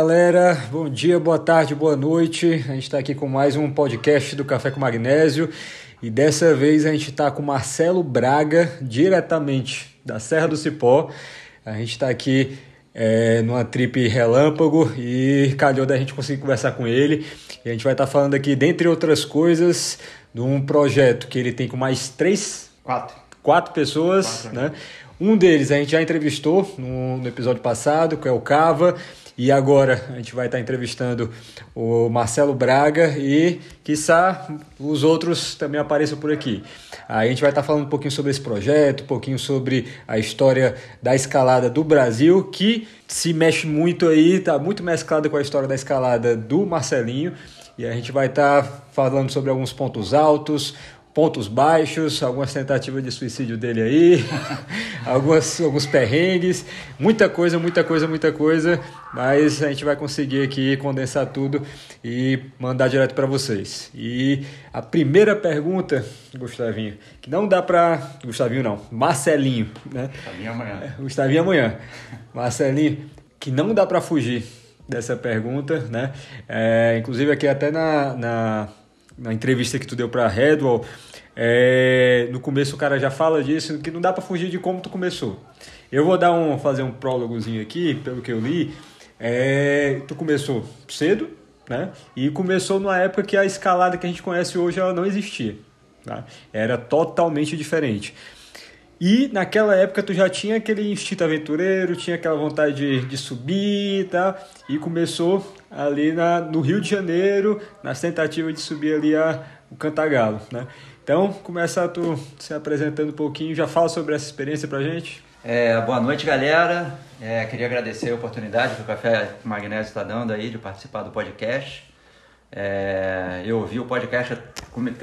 galera? Bom dia, boa tarde, boa noite. A gente está aqui com mais um podcast do Café com Magnésio e dessa vez a gente está com Marcelo Braga, diretamente da Serra do Cipó. A gente está aqui é, numa trip relâmpago e calhou da gente conseguir conversar com ele. E a gente vai estar tá falando aqui, dentre outras coisas, de um projeto que ele tem com mais três, quatro, quatro pessoas, quatro, né? Um deles a gente já entrevistou no, no episódio passado, que é o Cava. E agora a gente vai estar entrevistando o Marcelo Braga e, quiçá, os outros também apareçam por aqui. Aí a gente vai estar falando um pouquinho sobre esse projeto, um pouquinho sobre a história da escalada do Brasil, que se mexe muito aí, está muito mesclada com a história da escalada do Marcelinho. E a gente vai estar falando sobre alguns pontos altos, pontos baixos, algumas tentativas de suicídio dele aí, algumas, alguns perrengues, muita coisa, muita coisa, muita coisa, mas a gente vai conseguir aqui condensar tudo e mandar direto para vocês. E a primeira pergunta, Gustavinho, que não dá para Gustavinho não, Marcelinho, né? Gustavinho amanhã. É, Gustavinho amanhã. Marcelinho, que não dá para fugir dessa pergunta, né? É, inclusive aqui até na, na na entrevista que tu deu para Redwall, é, no começo o cara já fala disso, que não dá para fugir de como tu começou. Eu vou dar um, fazer um prólogozinho aqui, pelo que eu li. É, tu começou cedo, né? E começou numa época que a escalada que a gente conhece hoje ela não existia. Tá? Era totalmente diferente. E naquela época tu já tinha aquele instinto aventureiro, tinha aquela vontade de, de subir e tá? tal, e começou ali na, no Rio de Janeiro, nas tentativas de subir ali a, o Cantagalo, né? Então, começa tu se apresentando um pouquinho, já fala sobre essa experiência pra gente. É, boa noite, galera. É, queria agradecer a oportunidade que o Café Magnésio está dando aí de participar do podcast. É, eu ouvi o podcast,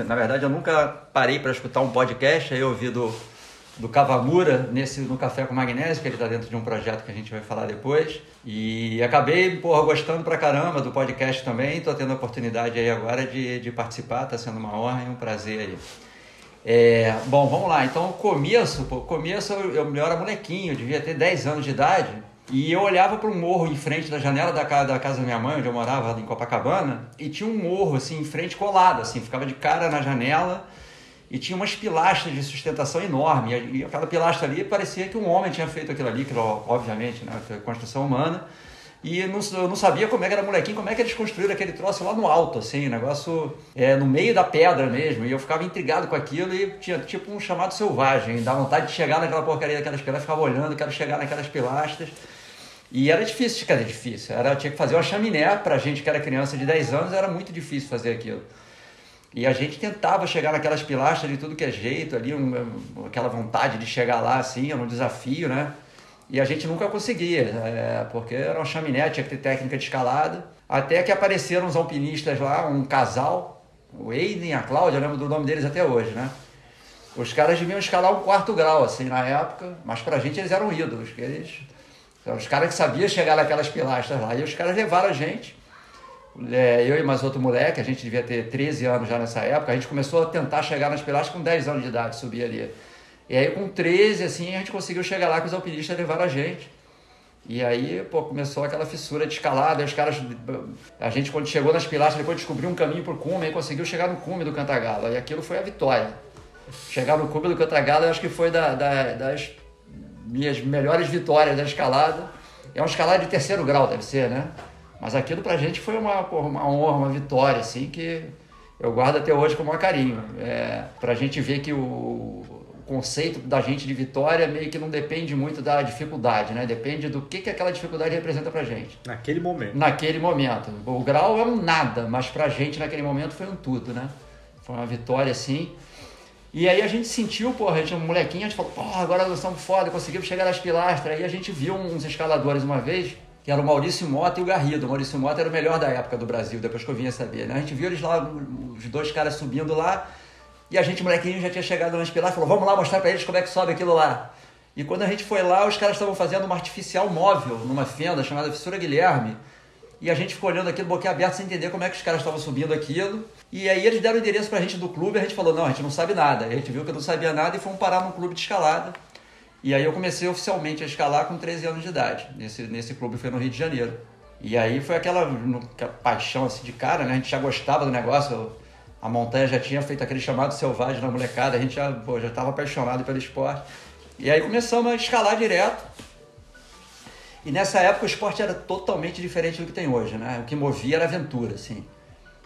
na verdade eu nunca parei para escutar um podcast, aí eu ouvi do do Cavamura nesse, no Café com Magnésio, que ele está dentro de um projeto que a gente vai falar depois. E acabei, porra, gostando pra caramba do podcast também. Estou tendo a oportunidade aí agora de, de participar, está sendo uma honra e um prazer aí. É, bom, vamos lá. Então, começo, pô, começo eu, eu, era molequinho, eu devia ter 10 anos de idade. E eu olhava para um morro em frente da janela da casa, da casa da minha mãe, onde eu morava em Copacabana, e tinha um morro assim em frente colado, assim, ficava de cara na janela e tinha umas pilastras de sustentação enorme. E aquela pilastra ali parecia que um homem tinha feito aquilo ali, que obviamente, né, construção humana. E não, eu não sabia como é que era molequinho, como é que eles construíram aquele troço lá no alto, assim, negócio é, no meio da pedra mesmo. E eu ficava intrigado com aquilo e tinha tipo um chamado selvagem, dá vontade de chegar naquela porcaria daquelas pilastras, ficava olhando, quero chegar naquelas pilastras. E era difícil, dizer, difícil. Era, tinha que fazer uma chaminé pra gente que era criança de 10 anos, era muito difícil fazer aquilo. E a gente tentava chegar naquelas pilastras de tudo que é jeito ali, aquela vontade de chegar lá assim, era um desafio, né? E a gente nunca conseguia, é, porque era uma chaminé, tinha que ter técnica de escalada. Até que apareceram uns alpinistas lá, um casal, o Aiden e a Cláudia, lembro do nome deles até hoje, né? Os caras deviam escalar um quarto grau, assim, na época, mas pra gente eles eram ídolos, eles... Os caras que sabiam chegar naquelas pilastras lá. E os caras levaram a gente é, eu e mais outro moleque, a gente devia ter 13 anos já nessa época, a gente começou a tentar chegar nas pilastras com 10 anos de idade, subir ali. E aí com 13, assim, a gente conseguiu chegar lá que os alpinistas levaram a gente. E aí, pô, começou aquela fissura de escalada, os caras... A gente, quando chegou nas pilastras, depois descobriu um caminho por cume e conseguiu chegar no cume do Cantagalo. E aquilo foi a vitória. Chegar no cume do Cantagalo, eu acho que foi da, da, das minhas melhores vitórias da escalada. É uma escalada de terceiro grau, deve ser, né? Mas aquilo pra gente foi uma, uma honra, uma vitória, assim, que eu guardo até hoje com um carinho. É, pra gente ver que o, o, conceito da gente de vitória meio que não depende muito da dificuldade, né? Depende do que, que aquela dificuldade representa pra gente. Naquele momento. Naquele momento. O grau é um nada, mas pra gente naquele momento foi um tudo, né? Foi uma vitória, assim. E aí a gente sentiu, porra, a gente um molequinho, a gente falou, porra, agora nós estamos foda, conseguimos chegar nas pilastras. Aí a gente viu uns escaladores uma vez que era o Maurício Mota e o Garrido. O Maurício Mota era o melhor da época do Brasil, depois que eu vinha saber. Né? A gente viu eles lá, os dois caras subindo lá, e a gente, molequinho, já tinha chegado nas pilar e falou: vamos lá mostrar para eles como é que sobe aquilo lá. E quando a gente foi lá, os caras estavam fazendo uma artificial móvel numa fenda chamada Fissura Guilherme. E a gente ficou olhando aquilo boquiaberto sem entender como é que os caras estavam subindo aquilo. E aí eles deram o endereço pra gente do clube e a gente falou: não, a gente não sabe nada. A gente viu que eu não sabia nada e fomos parar num clube de escalada. E aí eu comecei oficialmente a escalar com 13 anos de idade. Nesse, nesse clube foi no Rio de Janeiro. E aí foi aquela, aquela paixão assim de cara, né? A gente já gostava do negócio, a montanha já tinha feito aquele chamado selvagem na molecada, a gente já pô, já estava apaixonado pelo esporte. E aí começamos a escalar direto. E nessa época o esporte era totalmente diferente do que tem hoje, né? O que movia era aventura, assim.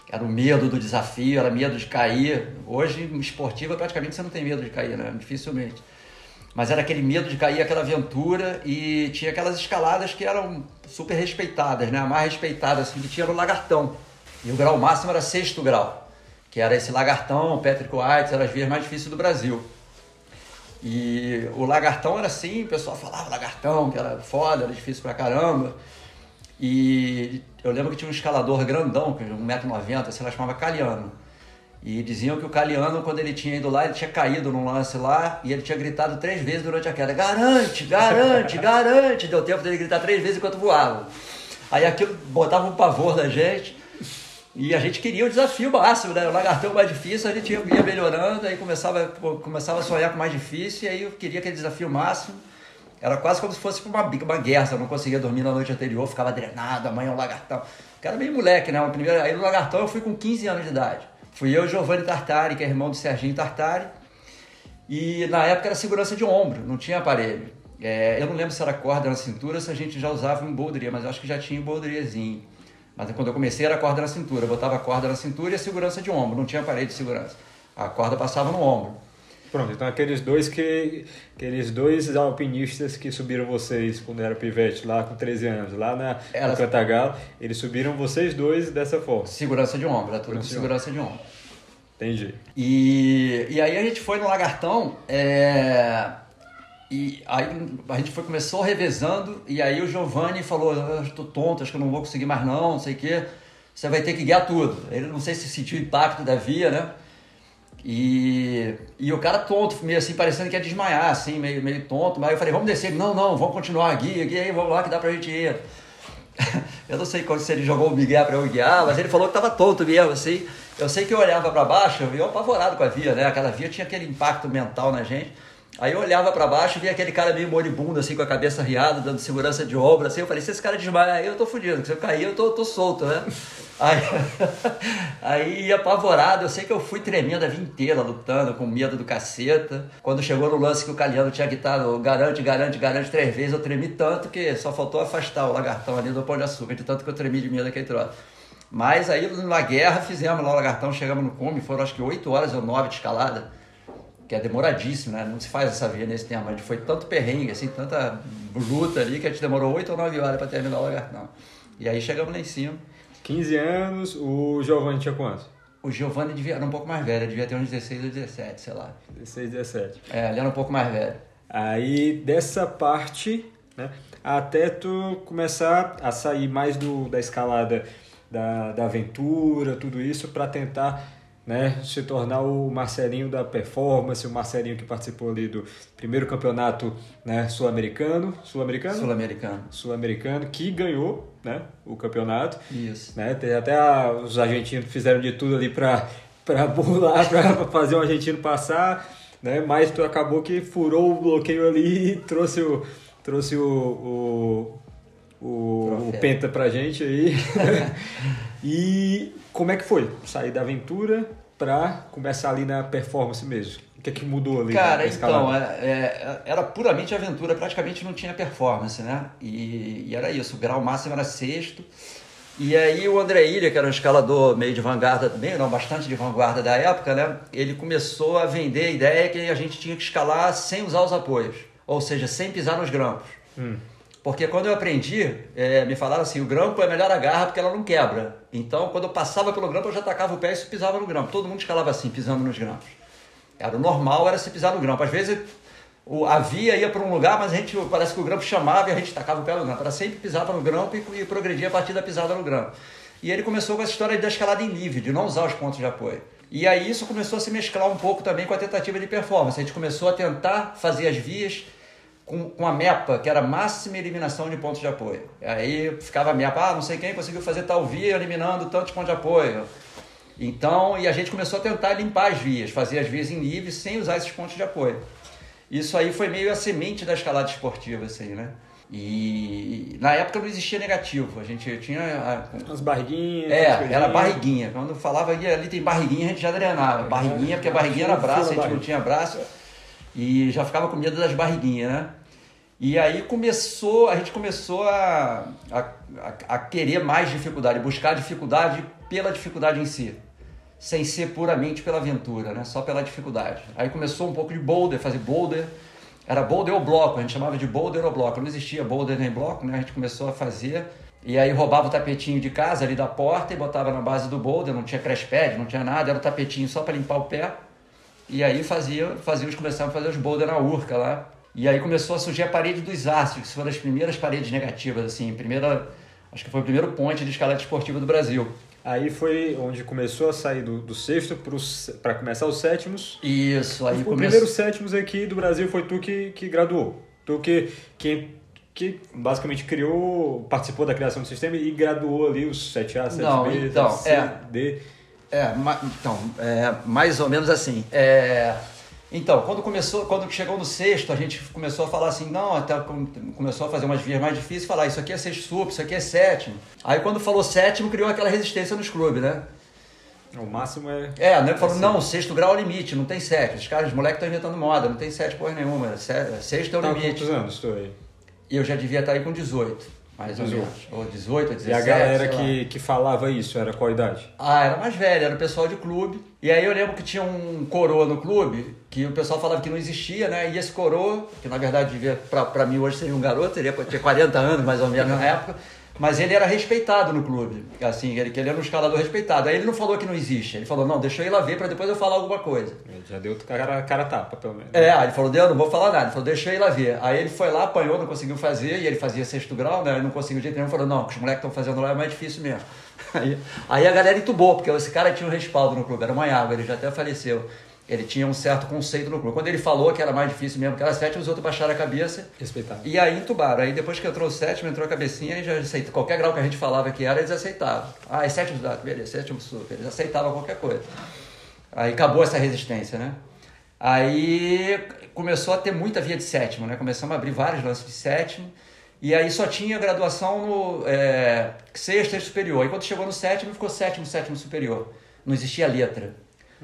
Era o medo do desafio, era medo de cair. Hoje, esportiva, praticamente você não tem medo de cair, né? Dificilmente. Mas era aquele medo de cair, aquela aventura, e tinha aquelas escaladas que eram super respeitadas, né? A mais respeitada, assim, que tinha no lagartão. E o grau máximo era sexto grau, que era esse lagartão, Patrick White, eram as vias mais difíceis do Brasil. E o lagartão era assim, o pessoal falava lagartão, que era foda, era difícil pra caramba. E eu lembro que tinha um escalador grandão, 1,90m, sei lá, chamava Caliano. E diziam que o Caliano, quando ele tinha ido lá, ele tinha caído num lance lá e ele tinha gritado três vezes durante a queda: Garante, garante, garante! Deu tempo dele gritar três vezes enquanto voava. Aí aquilo botava um pavor na gente. E a gente queria o desafio máximo, né? O lagartão mais difícil, a gente ia melhorando, aí começava, começava a sonhar com mais difícil, e aí eu queria aquele desafio máximo. Era quase como se fosse uma, uma guerra, eu não conseguia dormir na noite anterior, ficava drenado, amanhã é um lagartão. Eu era meio moleque, né? O primeiro, aí no lagartão eu fui com 15 anos de idade. Fui eu e Giovanni Tartari, que é irmão do Serginho Tartari, e na época era segurança de ombro, não tinha aparelho. É, eu não lembro se era corda na cintura, se a gente já usava um boldria, mas eu acho que já tinha um boldriazinho. Mas quando eu comecei era corda na cintura. Eu botava a corda na cintura e a segurança de ombro. Não tinha parede de segurança. A corda passava no ombro. Pronto, então aqueles dois que aqueles dois alpinistas que subiram vocês quando era pivete lá com 13 anos, lá na, Ela... Cantagalo, eles subiram vocês dois dessa forma. Segurança de ombro, tudo com segurança de ombro. Entendi. E, e aí a gente foi no Lagartão, é, e aí a gente foi, começou revezando, e aí o Giovanni falou, eu estou tonto, acho que eu não vou conseguir mais não, não sei o quê. Você vai ter que guiar tudo. Ele não sei se sentiu o impacto da via, né? E, e o cara tonto, meio assim, parecendo que ia desmaiar, assim, meio, meio tonto. Mas eu falei, vamos descer. Não, não, vamos continuar, guia, guia aí, vamos lá que dá pra gente ir. eu não sei se ele jogou o Miguel pra eu guiar, mas ele falou que tava tonto mesmo, assim. Eu sei que eu olhava para baixo, eu ia apavorado com a via, né? Aquela via tinha aquele impacto mental na gente. Aí eu olhava para baixo e via aquele cara meio moribundo, assim, com a cabeça riada, dando segurança de obra, assim. Eu falei, se esse cara desmaia aí, eu tô fudido. Se eu cair, eu tô, tô solto, né? Aí, aí apavorado, eu sei que eu fui tremendo a vida inteira, lutando, com medo do caceta. Quando chegou no lance que o Caliano tinha gritado, garante, garante, garante três vezes, eu tremi tanto que só faltou afastar o lagartão ali do pão de açúcar, de tanto que eu tremi de medo daquele troço. Mas aí na guerra fizemos lá o lagartão, chegamos no cume, foram acho que oito horas ou nove de escalada que é demoradíssimo, né? Não se faz essa via nesse tempo. Gente foi tanto perrengue, assim, tanta luta ali, que a gente demorou 8 ou 9 horas para terminar o lagartão. E aí chegamos lá em cima. 15 anos, o Giovanni tinha quantos? O Giovanni devia, era um pouco mais velho, devia ter uns 16 ou 17, sei lá. 16, 17. É, ele era um pouco mais velho. Aí, dessa parte, né, até tu começar a sair mais do, da escalada da, da aventura, tudo isso, para tentar né, se tornar o Marcelinho da performance, o Marcelinho que participou ali do primeiro campeonato né, sul-americano, sul-americano, sul-americano, sul-americano que ganhou, né, o campeonato. Isso. Né, até a, os argentinos fizeram de tudo ali para para burlar, para fazer o argentino passar, né, mas tu acabou que furou o bloqueio ali e trouxe o trouxe o, o, o, o penta pra gente aí. e como é que foi sair da aventura para começar ali na performance mesmo? O que é que mudou ali? Cara, então, é, é, era puramente aventura, praticamente não tinha performance, né? E, e, era isso, o grau máximo era sexto. E aí o André Ilha, que era um escalador meio de vanguarda, meio não, bastante de vanguarda da época, né? Ele começou a vender a ideia que a gente tinha que escalar sem usar os apoios, ou seja, sem pisar nos grampos. Hum. Porque quando eu aprendi, é, me falaram assim, o grampo é melhor a garra porque ela não quebra. Então, quando eu passava pelo grampo, eu já tacava o pé e pisava no grampo. Todo mundo escalava assim, pisando nos grampos. Era o normal, era se pisar no grampo. Às vezes, o, a via ia para um lugar, mas a gente, parece que o grampo chamava e a gente tacava o pé no grampo. Era sempre pisava no grampo e, e progredia a partir da pisada no grampo. E ele começou com essa história da escalada em nível, de não usar os pontos de apoio. E aí isso começou a se mesclar um pouco também com a tentativa de performance. A gente começou a tentar fazer as vias com, com a MEPA, que era máxima eliminação de pontos de apoio. Aí ficava a MEPA, ah, não sei quem conseguiu fazer tal via eliminando tantos pontos de apoio. Então, e a gente começou a tentar limpar as vias, fazer as vias em nível sem usar esses pontos de apoio. Isso aí foi meio a semente da escalada esportiva, assim, né? E na época não existia negativo, a gente tinha. As barriguinhas. É, era barriguinha. Quando falava ali, ali tem barriguinha, a gente já drenava. Barriguinha, porque a barriguinha era braço, a gente não tinha braço. E já ficava com medo das barriguinhas, né? E aí começou, a gente começou a, a, a querer mais dificuldade, buscar dificuldade pela dificuldade em si, sem ser puramente pela aventura, né? só pela dificuldade. Aí começou um pouco de boulder, fazer boulder, era boulder ou bloco, a gente chamava de boulder ou bloco, não existia boulder nem bloco, né? a gente começou a fazer, e aí roubava o tapetinho de casa ali da porta e botava na base do boulder, não tinha crash pad, não tinha nada, era o tapetinho só para limpar o pé, e aí fazia, fazíamos, começávamos a fazer os boulder na urca lá, e aí começou a surgir a parede dos ácidos, que foi uma das primeiras paredes negativas, assim, primeira, acho que foi o primeiro ponte de escalada esportiva do Brasil. Aí foi onde começou a sair do, do sexto para começar os sétimos. Isso, aí O começou. primeiro sétimos aqui do Brasil foi tu que, que graduou. Tu que, que, que basicamente criou, participou da criação do sistema e graduou ali os 7A, 7B, Não, então, C, é. D. É, ma- então, é, mais ou menos assim. É, então, quando começou, quando chegou no sexto, a gente começou a falar assim, não, até com- começou a fazer umas vias mais difíceis, falar isso aqui é sexto sup, isso aqui é sétimo. Aí quando falou sétimo, criou aquela resistência nos clubes, né? O máximo é. É, nego falou, Sim. não, sexto grau é o limite, não tem sete. Os caras, os moleques estão inventando moda, não tem sete porra nenhuma. Sexto é o Tá limite. quantos anos tu aí? E eu já devia estar aí com 18, mais ou 18. menos. Ou 18, ou 17. E a galera lá. que, que falava isso era qual idade? Ah, era mais velho, era o pessoal de clube. E aí eu lembro que tinha um coroa no clube, que o pessoal falava que não existia, né? E esse coroa, que na verdade devia, pra, pra mim hoje seria um garoto, teria ter 40 anos mais ou menos na época, mas ele era respeitado no clube. Assim, ele, ele era um escalador respeitado. Aí ele não falou que não existe, ele falou, não, deixa eu ir lá ver pra depois eu falar alguma coisa. Já deu cara, cara tapa, pelo menos. É, ele falou, Deus, não vou falar nada. Ele falou, deixa eu ir lá ver. Aí ele foi lá, apanhou, não conseguiu fazer, e ele fazia sexto grau, né? Ele não conseguiu de jeito nenhum. Falou, não, que os moleques estão fazendo lá é mais difícil mesmo. Aí, aí a galera entubou, porque esse cara tinha um respaldo no clube, era uma água, ele já até faleceu. Ele tinha um certo conceito no clube. Quando ele falou que era mais difícil mesmo, que era sétimo, os outros baixaram a cabeça Respeitável. e aí entubaram. Aí depois que entrou o sétimo, entrou a cabecinha e já aceitou. Qualquer grau que a gente falava que era, eles aceitavam. Ah, é sétimo dado, beleza, sétimo super. Eles aceitavam qualquer coisa. Aí acabou essa resistência, né? Aí começou a ter muita via de sétimo, né? Começamos a abrir vários lances de sétimo. E aí só tinha graduação no é, sexto e superior. Aí quando chegou no sétimo, ficou sétimo, sétimo superior. Não existia letra.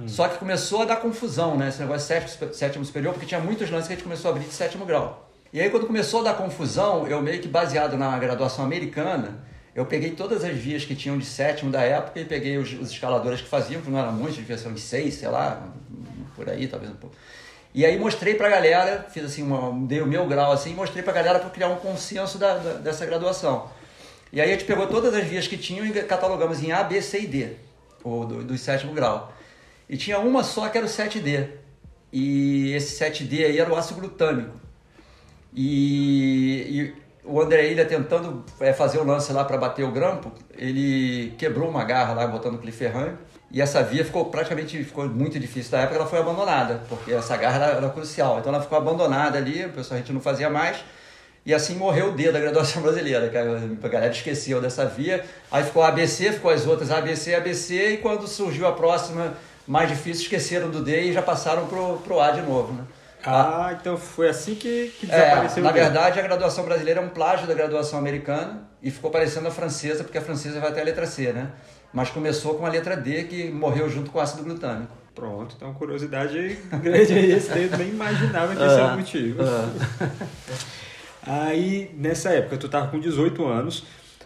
Só que começou a dar confusão, né? Esse negócio de sétimo, sétimo superior, porque tinha muitos lances que a gente começou a abrir de sétimo grau. E aí quando começou a dar confusão, eu meio que baseado na graduação americana, eu peguei todas as vias que tinham de sétimo da época e peguei os, os escaladores que faziam, que não era muitos, devia ser uns seis, sei lá, por aí, talvez um pouco. E aí mostrei pra galera, fiz assim, uma, dei o meu grau assim, mostrei pra galera para criar um consenso da, da- dessa graduação. E aí a gente pegou todas as vias que tinham e catalogamos em A, B, C e D, ou do, do sétimo grau. E tinha uma só que era o 7D. E esse 7D aí era o ácido glutâmico. E, e o André Ilha tentando é, fazer o lance lá para bater o grampo, ele quebrou uma garra lá botando o cliferrame. E essa via ficou praticamente ficou muito difícil. Na época ela foi abandonada, porque essa garra era, era crucial. Então ela ficou abandonada ali, o pessoal a gente não fazia mais. E assim morreu o D da graduação brasileira, que a galera esqueceu dessa via. Aí ficou ABC, ficou as outras ABC, ABC, e quando surgiu a próxima mais difícil, esqueceram do D e já passaram pro, pro A de novo, né? Ah, então foi assim que, que É, desapareceu na o D. verdade, a graduação brasileira é um plágio da graduação americana e ficou parecendo a francesa, porque a francesa vai até a letra C, né? Mas começou com a letra D, que morreu junto com o ácido glutâmico. Pronto, então curiosidade grande aí, esse daí eu nem imaginava que esse era o motivo. Aí, nessa época, tu tava com 18 anos,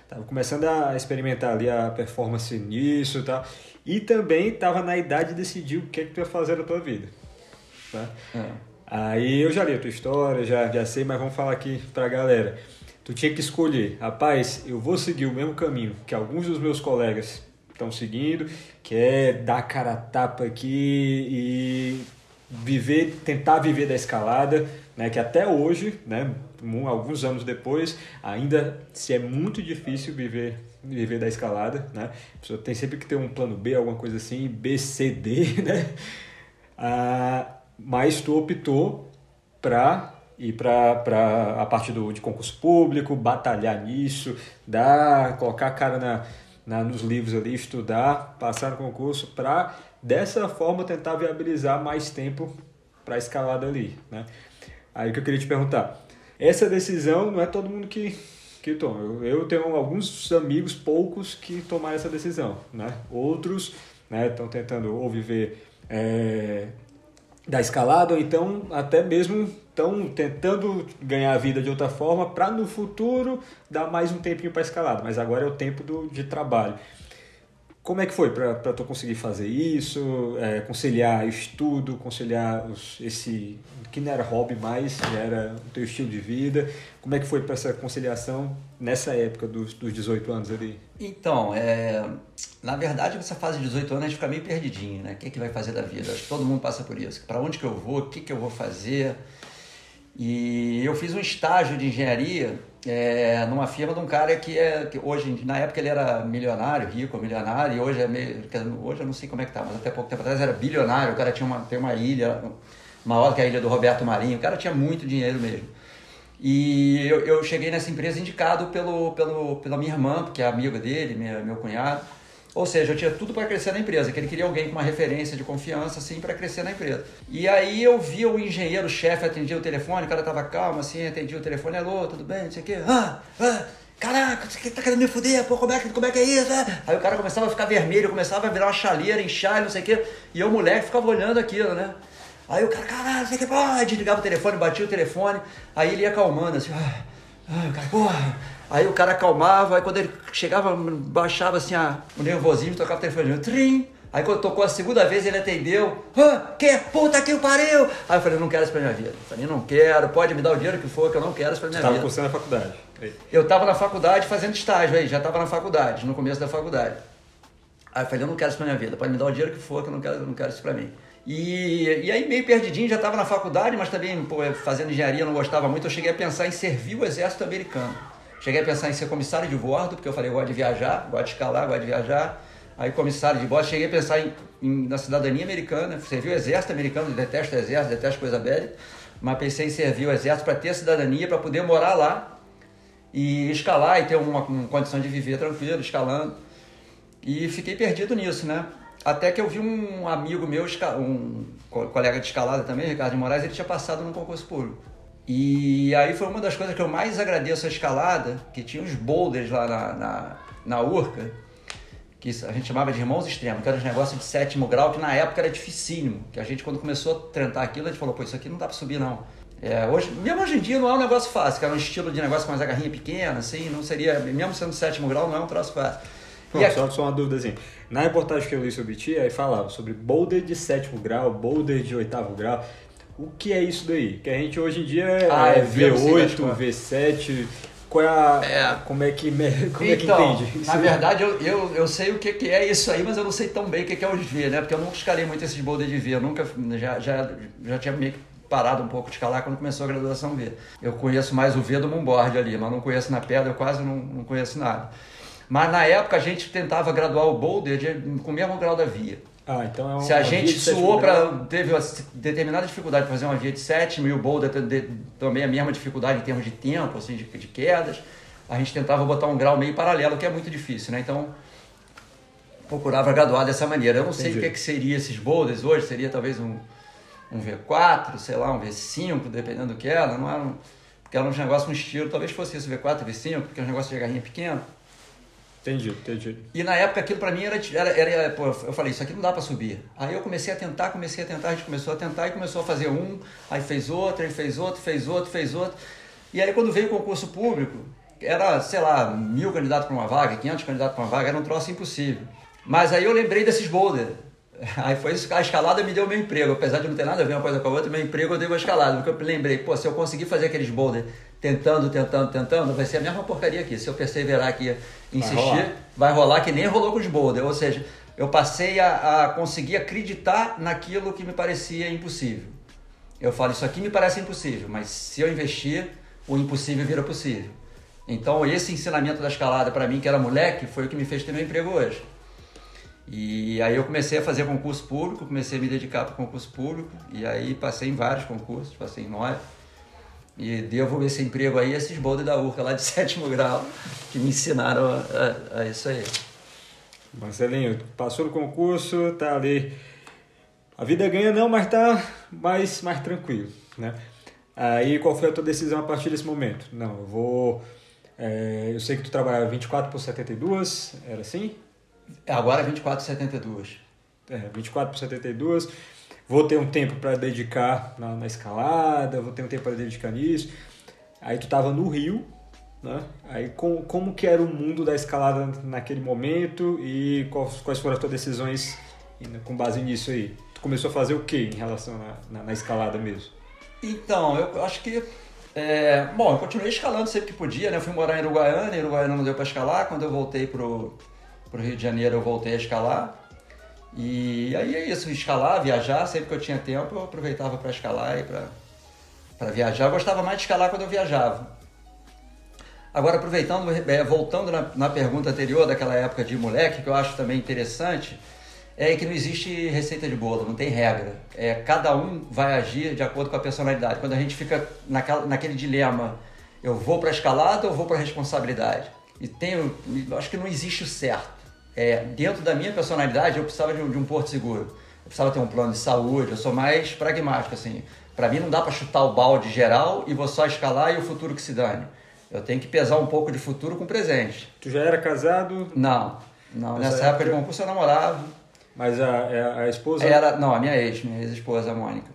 tava começando a experimentar ali a performance nisso e tal, e também tava na idade de decidir o que é que tu ia fazer da tua vida. Tá? É. Aí eu já li a tua história, já, já sei, mas vamos falar aqui pra galera. Tu tinha que escolher, rapaz, eu vou seguir o mesmo caminho que alguns dos meus colegas estão seguindo, que é dar cara a tapa aqui e viver, tentar viver da escalada, né, que até hoje, né, alguns anos depois, ainda se é muito difícil viver viver da escalada, né? A pessoa tem sempre que ter um plano B, alguma coisa assim, B, C, D, né? Ah, mas tu optou para ir para a parte do, de concurso público, batalhar nisso, dar, colocar a cara na, na, nos livros ali, estudar, passar no concurso, para dessa forma tentar viabilizar mais tempo para a escalada ali. Né? Aí o que eu queria te perguntar, essa decisão não é todo mundo que, que toma. Eu, eu tenho alguns amigos, poucos, que tomaram essa decisão. Né? Outros estão né, tentando ou viver é, da escalada, ou então até mesmo estão tentando ganhar a vida de outra forma para no futuro dar mais um tempinho para escalada. Mas agora é o tempo do, de trabalho. Como é que foi para tu conseguir fazer isso, é, conciliar estudo, conciliar os, esse que não era hobby mais, era o teu estilo de vida? Como é que foi para essa conciliação nessa época dos, dos 18 anos ali? Então, é, na verdade, essa fase de 18 anos a gente fica meio perdidinho, né? O que, é que vai fazer da vida? Acho que todo mundo passa por isso. Para onde que eu vou? O que, que eu vou fazer? E eu fiz um estágio de engenharia é, numa firma de um cara que, é, que hoje, na época ele era milionário, rico, milionário, e hoje é meio, hoje eu não sei como é que tá, mas até pouco tempo atrás era bilionário, o cara tinha uma, tem uma ilha, maior que a ilha do Roberto Marinho, o cara tinha muito dinheiro mesmo. E eu, eu cheguei nessa empresa indicado pelo, pelo, pela minha irmã, que é amiga dele, minha, meu cunhado, ou seja, eu tinha tudo para crescer na empresa, que ele queria alguém com uma referência de confiança, assim, para crescer na empresa. E aí eu via o engenheiro, o chefe, atendia o telefone, o cara tava calmo, assim, atendia o telefone, alô, tudo bem, não sei o quê. Ah, ah, caraca, você tá querendo me fuder, pô, como é que, como é, que é isso? É? Aí o cara começava a ficar vermelho, começava a virar uma chaleira, inchar, não sei o quê. E eu, moleque, ficava olhando aquilo, né? Aí o cara, caralho, o que, pô, desligava o telefone, batia o telefone, aí ele ia acalmando, assim, ah, ah, o cara, porra Aí o cara acalmava, aí quando ele chegava, baixava assim a, o nervosismo, tocava o telefone, trim. Aí quando tocou a segunda vez, ele atendeu. Ah, que puta que pariu! Aí eu falei, não quero isso pra minha vida. Eu falei, não quero, pode me dar o dinheiro que for, que eu não quero isso pra minha Você vida. Estava cursando a faculdade? Aí. Eu estava na faculdade fazendo estágio aí, já estava na faculdade, no começo da faculdade. Aí eu falei, eu não quero isso pra minha vida, pode me dar o dinheiro que for, que eu não quero, eu não quero isso pra mim. E, e aí, meio perdidinho, já estava na faculdade, mas também pô, fazendo engenharia, não gostava muito. Eu cheguei a pensar em servir o exército americano. Cheguei a pensar em ser comissário de bordo, porque eu falei, eu gosto de viajar, gosto de escalar, gosto de viajar. Aí comissário de bordo, cheguei a pensar em, em, na cidadania americana, servi o exército americano, detesto o exército, detesto coisa bélica, mas pensei em servir o exército para ter cidadania, para poder morar lá e escalar e ter uma, uma condição de viver tranquilo, escalando. E fiquei perdido nisso, né? Até que eu vi um amigo meu, um colega de escalada também, Ricardo de Moraes, ele tinha passado num concurso público. E aí foi uma das coisas que eu mais agradeço a escalada, que tinha uns boulders lá na, na, na Urca, que a gente chamava de irmãos extremos, que era um negócio de sétimo grau, que na época era dificílimo. Que a gente, quando começou a tentar aquilo, a gente falou, pô, isso aqui não dá pra subir não. É, hoje, mesmo hoje em dia não é um negócio fácil, que era um estilo de negócio com uma agarrinha pequena, assim, não seria, mesmo sendo sétimo grau, não é um troço fácil. Pronto, aqui... só, só uma dúvida assim. Na reportagem que eu li sobre ti, aí falava sobre boulder de sétimo grau, boulder de oitavo grau. O que é isso daí? Que a gente hoje em dia é, ah, é V8, V7. Qual é, a, é como é que como é que então, entende? Na verdade, eu, eu, eu sei o que, que é isso aí, mas eu não sei tão bem o que, que é os V, né? Porque eu nunca escalei muito esses boulders de V. Eu nunca já, já, já tinha meio que parado um pouco de escalar quando começou a graduação V. Eu conheço mais o V do moonboard ali, mas não conheço na pedra, eu quase não, não conheço nada. Mas na época a gente tentava graduar o boulder de, com o mesmo grau da via. Ah, então é um, Se a gente suou para. teve determinada dificuldade para fazer uma via de sétimo e o boulder também a mesma dificuldade em termos de tempo, assim, de, de quedas, a gente tentava botar um grau meio paralelo, que é muito difícil, né? Então procurava graduar dessa maneira. Eu não Entendi. sei o que, é que seria esses boulders hoje, seria talvez um, um V4, sei lá, um V5, dependendo do que era, não era um, porque era um negócio com estilo, talvez fosse isso, V4, V5, porque é um negócio de garrinha pequeno. Entendi, entendi. E na época aquilo para mim era, era, era pô, eu falei, isso aqui não dá para subir. Aí eu comecei a tentar, comecei a tentar, a gente começou a tentar e começou a fazer um, aí fez outro, aí fez outro, fez outro, fez outro. E aí quando veio o concurso público, era, sei lá, mil candidatos para uma vaga, 500 candidatos para uma vaga, era um troço impossível. Mas aí eu lembrei desses boulders. Aí foi isso, a escalada me deu meu emprego, apesar de não ter nada a ver uma coisa com a outra, meu emprego eu dei uma escalada, porque eu lembrei, pô, se eu conseguir fazer aqueles boulders tentando, tentando, tentando, vai ser a mesma porcaria aqui. Se eu perseverar aqui, insistir, vai rolar, vai rolar que nem rolou com os boulders. Ou seja, eu passei a, a, conseguir acreditar naquilo que me parecia impossível. Eu falo, isso aqui me parece impossível, mas se eu investir, o impossível vira possível. Então, esse ensinamento da escalada para mim, que era moleque, foi o que me fez ter meu emprego hoje. E aí eu comecei a fazer concurso público, comecei a me dedicar para o concurso público, e aí passei em vários concursos, passei em nove. E devo esse emprego aí a esses boldes da URCA lá de sétimo grau, que me ensinaram a, a, a isso aí. Marcelinho, passou no concurso, tá ali. A vida ganha não, mas tá mais, mais tranquilo, né? Aí qual foi a tua decisão a partir desse momento? Não, eu vou. É, eu sei que tu trabalhava 24 por 72, era assim? Agora 24 por 72. É, 24 por 72. Vou ter um tempo para dedicar na, na, escalada, vou ter um tempo para dedicar nisso. Aí tu estava no Rio, né? Aí com, como que era o mundo da escalada naquele momento e quais, quais foram as tuas decisões com base nisso aí? Tu começou a fazer o que em relação na, na, na escalada mesmo? Então, eu acho que. É, bom, eu continuei escalando sempre que podia, né? Eu fui morar em Uruguaiana, em Uruguaiana não deu para escalar. Quando eu voltei pro, pro Rio de Janeiro, eu voltei a escalar. E aí é isso, escalar, viajar, sempre que eu tinha tempo, eu aproveitava para escalar e para viajar. Eu gostava mais de escalar quando eu viajava. Agora, aproveitando, é, voltando na, na pergunta anterior, daquela época de moleque, que eu acho também interessante, é que não existe receita de bolo, não tem regra. É, cada um vai agir de acordo com a personalidade. Quando a gente fica naquela, naquele dilema, eu vou para a escalada ou vou para a responsabilidade? E tenho, acho que não existe o certo. É, dentro da minha personalidade, eu precisava de um, de um porto seguro. Eu precisava ter um plano de saúde, eu sou mais pragmático, assim. Para mim não dá para chutar o balde geral e vou só escalar e o futuro que se dane. Eu tenho que pesar um pouco de futuro com presente. Tu já era casado? Não, não. Nessa, época, época de concurso eu namorava. Mas a, é a, a esposa. Era, não, a minha ex, minha ex-esposa, a Mônica.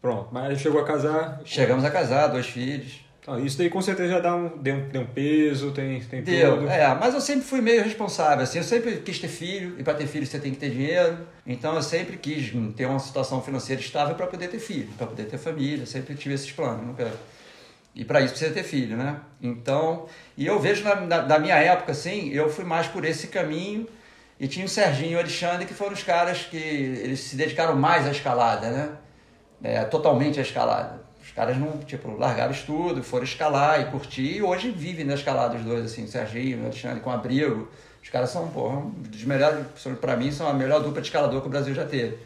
Pronto, mas chegou a casar. Chegamos a casar, dois filhos. Então, isso daí com certeza já dá um, deu, deu um peso, tem, tem Deu, tudo. é, mas eu sempre fui meio responsável, assim, eu sempre quis ter filho, e para ter filho você tem que ter dinheiro, então eu sempre quis ter uma situação financeira estável para poder ter filho, para poder ter família, sempre tive esses planos, nunca... E para isso precisa ter filho, né? Então, e eu vejo na, na, na minha época, assim, eu fui mais por esse caminho, e tinha o Serginho e o Alexandre, que foram os caras que eles se dedicaram mais à escalada, né? É, totalmente à escalada. Caras não, tipo, largaram estudo, foram escalar e curtir, e hoje vivem na escalada os dois, assim, o Serginho e o Alexandre com abrigo. Os caras são, porra, um dos melhores, para mim, são a melhor dupla de escalador que o Brasil já teve.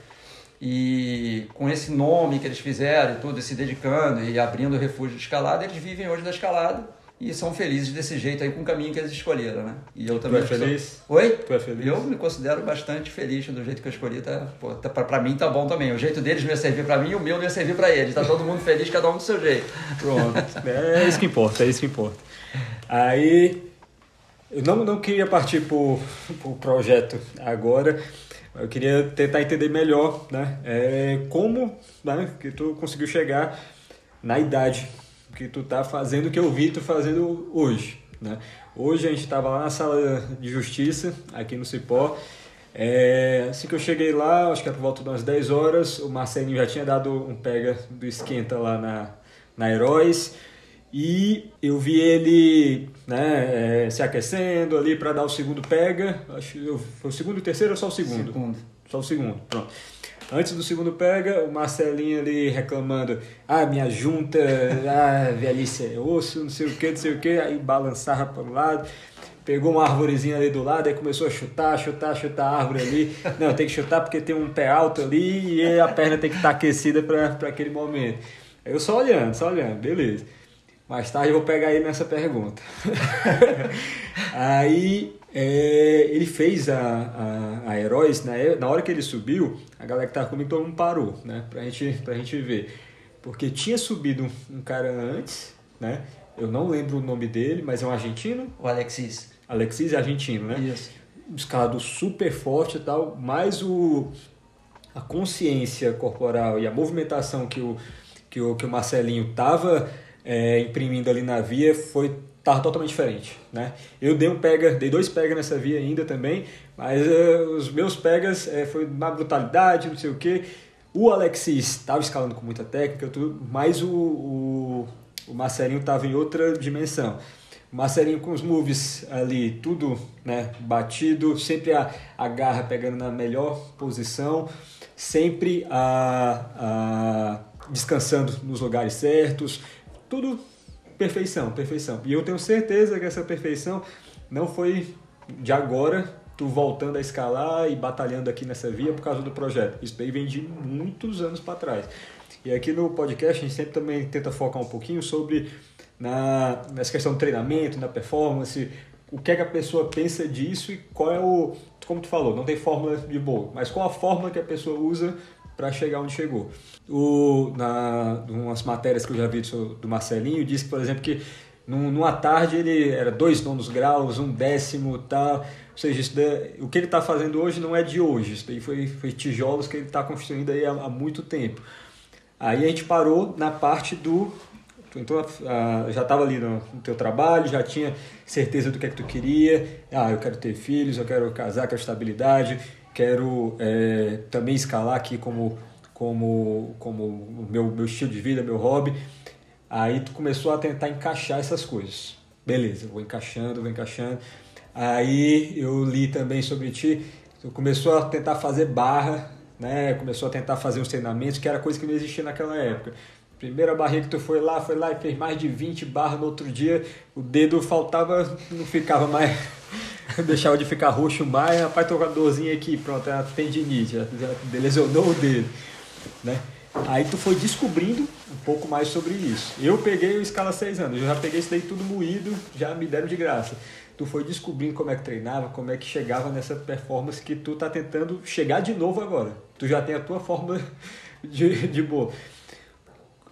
E com esse nome que eles fizeram e tudo, se dedicando e abrindo o refúgio de escalada, eles vivem hoje da escalada e são felizes desse jeito aí com o caminho que eles escolheram, né? E eu também. Tu é feliz? Oi? Tu é feliz? Eu me considero bastante feliz do jeito que eu escolhi, tá, pô, tá, pra, pra, mim tá bom também. O jeito deles não ia servir pra mim e o meu não ia servir pra eles. Tá todo mundo feliz, cada um do seu jeito. Pronto. É isso que importa, é isso que importa. Aí, eu não, não queria partir pro, pro projeto agora, eu queria tentar entender melhor, né? É, como né, que tu conseguiu chegar na idade que tu tá fazendo o que eu vi tu fazendo hoje, né? Hoje a gente estava lá na sala de justiça, aqui no Cipó. É, assim que eu cheguei lá, acho que era por volta de umas 10 horas, o Marcelinho já tinha dado um pega do esquenta lá na, na Heróis. E eu vi ele né, é, se aquecendo ali para dar o segundo pega. Acho que foi o segundo e o terceiro ou só o segundo? Segundo. Só o segundo, pronto. Antes do segundo pega, o Marcelinho ali reclamando, ah, minha junta, ah, velhice é osso, não sei o que, não sei o que, aí balançava para o lado, pegou uma árvorezinha ali do lado, aí começou a chutar, chutar, chutar a árvore ali. Não, tem que chutar porque tem um pé alto ali e a perna tem que estar tá aquecida para aquele momento. Aí eu só olhando, só olhando, beleza. Mais tarde eu vou pegar ele nessa pergunta. aí é, ele fez a, a, a Heróis, né? na hora que ele subiu, a galera que tava comigo todo mundo parou, né? Pra gente, pra gente ver. Porque tinha subido um, cara antes, né? Eu não lembro o nome dele, mas é um argentino. O Alexis. Alexis é argentino, né? Isso. Um escalador super forte e tal, mas o, a consciência corporal e a movimentação que o, que o, que o Marcelinho tava é, imprimindo ali na via foi tava totalmente diferente, né? Eu dei um pega, dei dois pegas nessa via ainda também, mas uh, os meus pegas uh, foi na brutalidade, não sei o que. O Alexis estava escalando com muita técnica, tudo, mas o, o, o Marcelinho estava em outra dimensão. O Marcelinho com os moves ali, tudo né, batido, sempre a, a garra pegando na melhor posição, sempre a, a descansando nos lugares certos, tudo perfeição, perfeição. E eu tenho certeza que essa perfeição não foi de agora, tu voltando a escalar e batalhando aqui nessa via por causa do projeto. Isso daí vem de muitos anos para trás. E aqui no podcast a gente sempre também tenta focar um pouquinho sobre na, nessa questão do treinamento, na performance, o que é que a pessoa pensa disso e qual é o, como tu falou, não tem fórmula de bolo, mas qual a fórmula que a pessoa usa para chegar onde chegou. O, na umas matérias que eu já vi do, Marcelinho, disse, por exemplo, que numa tarde ele era dois nonos graus, um décimo, tal. Ou seja, daí, o que ele está fazendo hoje não é de hoje, isso daí foi, foi tijolos que ele está construindo aí há, há, muito tempo. Aí a gente parou na parte do. Então, já estava ali no, no teu trabalho, já tinha certeza do que é que tu queria. Ah, eu quero ter filhos, eu quero casar, quero estabilidade, quero é, também escalar aqui como, como, como meu, meu estilo de vida, meu hobby. Aí tu começou a tentar encaixar essas coisas. Beleza, vou encaixando, vou encaixando. Aí eu li também sobre ti, tu começou a tentar fazer barra, né? Começou a tentar fazer os treinamentos, que era coisa que não existia naquela época. Primeira barriga que tu foi lá, foi lá e fez mais de 20 barras no outro dia, o dedo faltava, não ficava mais, deixava de ficar roxo mais, rapaz, tô com a dorzinha aqui, pronto, é a tendinite, já lesionou o dedo, né? Aí tu foi descobrindo um pouco mais sobre isso. Eu peguei o escala 6 anos, eu já peguei isso daí tudo moído, já me deram de graça. Tu foi descobrindo como é que treinava, como é que chegava nessa performance que tu tá tentando chegar de novo agora. Tu já tem a tua forma de, de boa.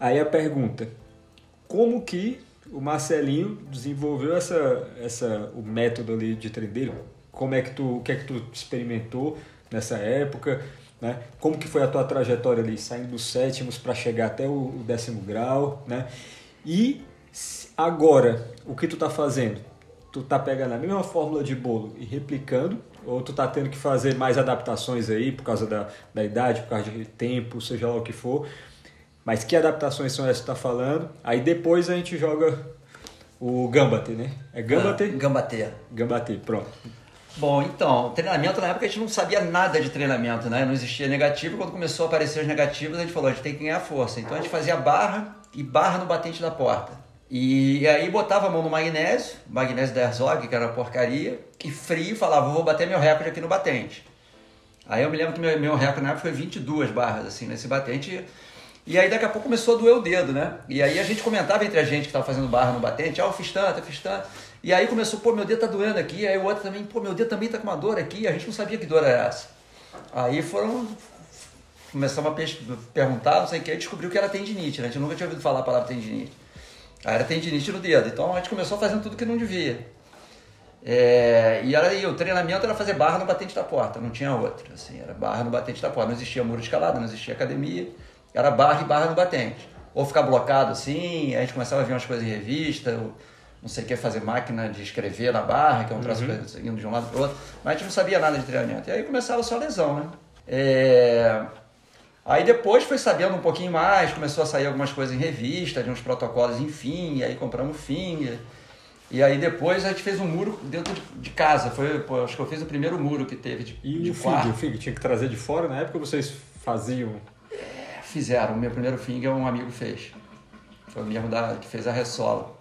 Aí a pergunta, como que o Marcelinho desenvolveu essa, essa, o método ali de treino? Como é que tu, o que é que tu experimentou nessa época? Né? Como que foi a tua trajetória ali, saindo dos sétimos para chegar até o, o, décimo grau, né? E agora, o que tu tá fazendo? Tu tá pegando a mesma fórmula de bolo e replicando, ou tu tá tendo que fazer mais adaptações aí por causa da, da idade, por causa de tempo, seja lá o que for. Mas que adaptações são essas que tu tá falando? Aí depois a gente joga o Gambate, né? É Gambate? Ah, Gambate. Gambate, pronto. Bom, então, treinamento na época a gente não sabia nada de treinamento, né? Não existia negativo. Quando começou a aparecer os negativos, a gente falou, a gente tem que ganhar força. Então a gente fazia barra e barra no batente da porta. E aí botava a mão no magnésio, magnésio da Herzog, que era uma porcaria, e frio, falava, vou bater meu recorde aqui no batente. Aí eu me lembro que meu, meu recorde na época foi 22 barras, assim, nesse batente. E aí daqui a pouco começou a doer o dedo, né? E aí a gente comentava entre a gente que estava fazendo barra no batente, ah, eu fiz tanto, eu fiz tanto. E aí começou, pô, meu dedo tá doendo aqui. Aí o outro também, pô, meu dedo também tá com uma dor aqui. A gente não sabia que dor era essa. Aí foram. Começamos a perguntar, não sei o que, e descobriu que era tendinite, né? A gente nunca tinha ouvido falar a palavra tendinite. Aí era tendinite no dedo. Então a gente começou fazendo tudo que não devia. É, e, era, e o treinamento era fazer barra no batente da porta, não tinha outra. Assim, era barra no batente da porta. Não existia muro de escalada, não existia academia. Era barra e barra no batente. Ou ficar blocado assim, a gente começava a ver umas coisas em revista não sei o que, fazer máquina de escrever na barra, que é um troço uhum. indo de um lado para o outro, mas a gente não sabia nada de treinamento. E aí começava só a lesão, né? É... Aí depois foi sabendo um pouquinho mais, começou a sair algumas coisas em revista, de uns protocolos, enfim, e aí compramos finger. E aí depois a gente fez um muro dentro de casa. Foi, pô, acho que eu fiz o primeiro muro que teve de, e de o quarto. o finger tinha que trazer de fora na época vocês faziam? Fizeram. O meu primeiro finger um amigo fez. Foi o mesmo da, que fez a ressola.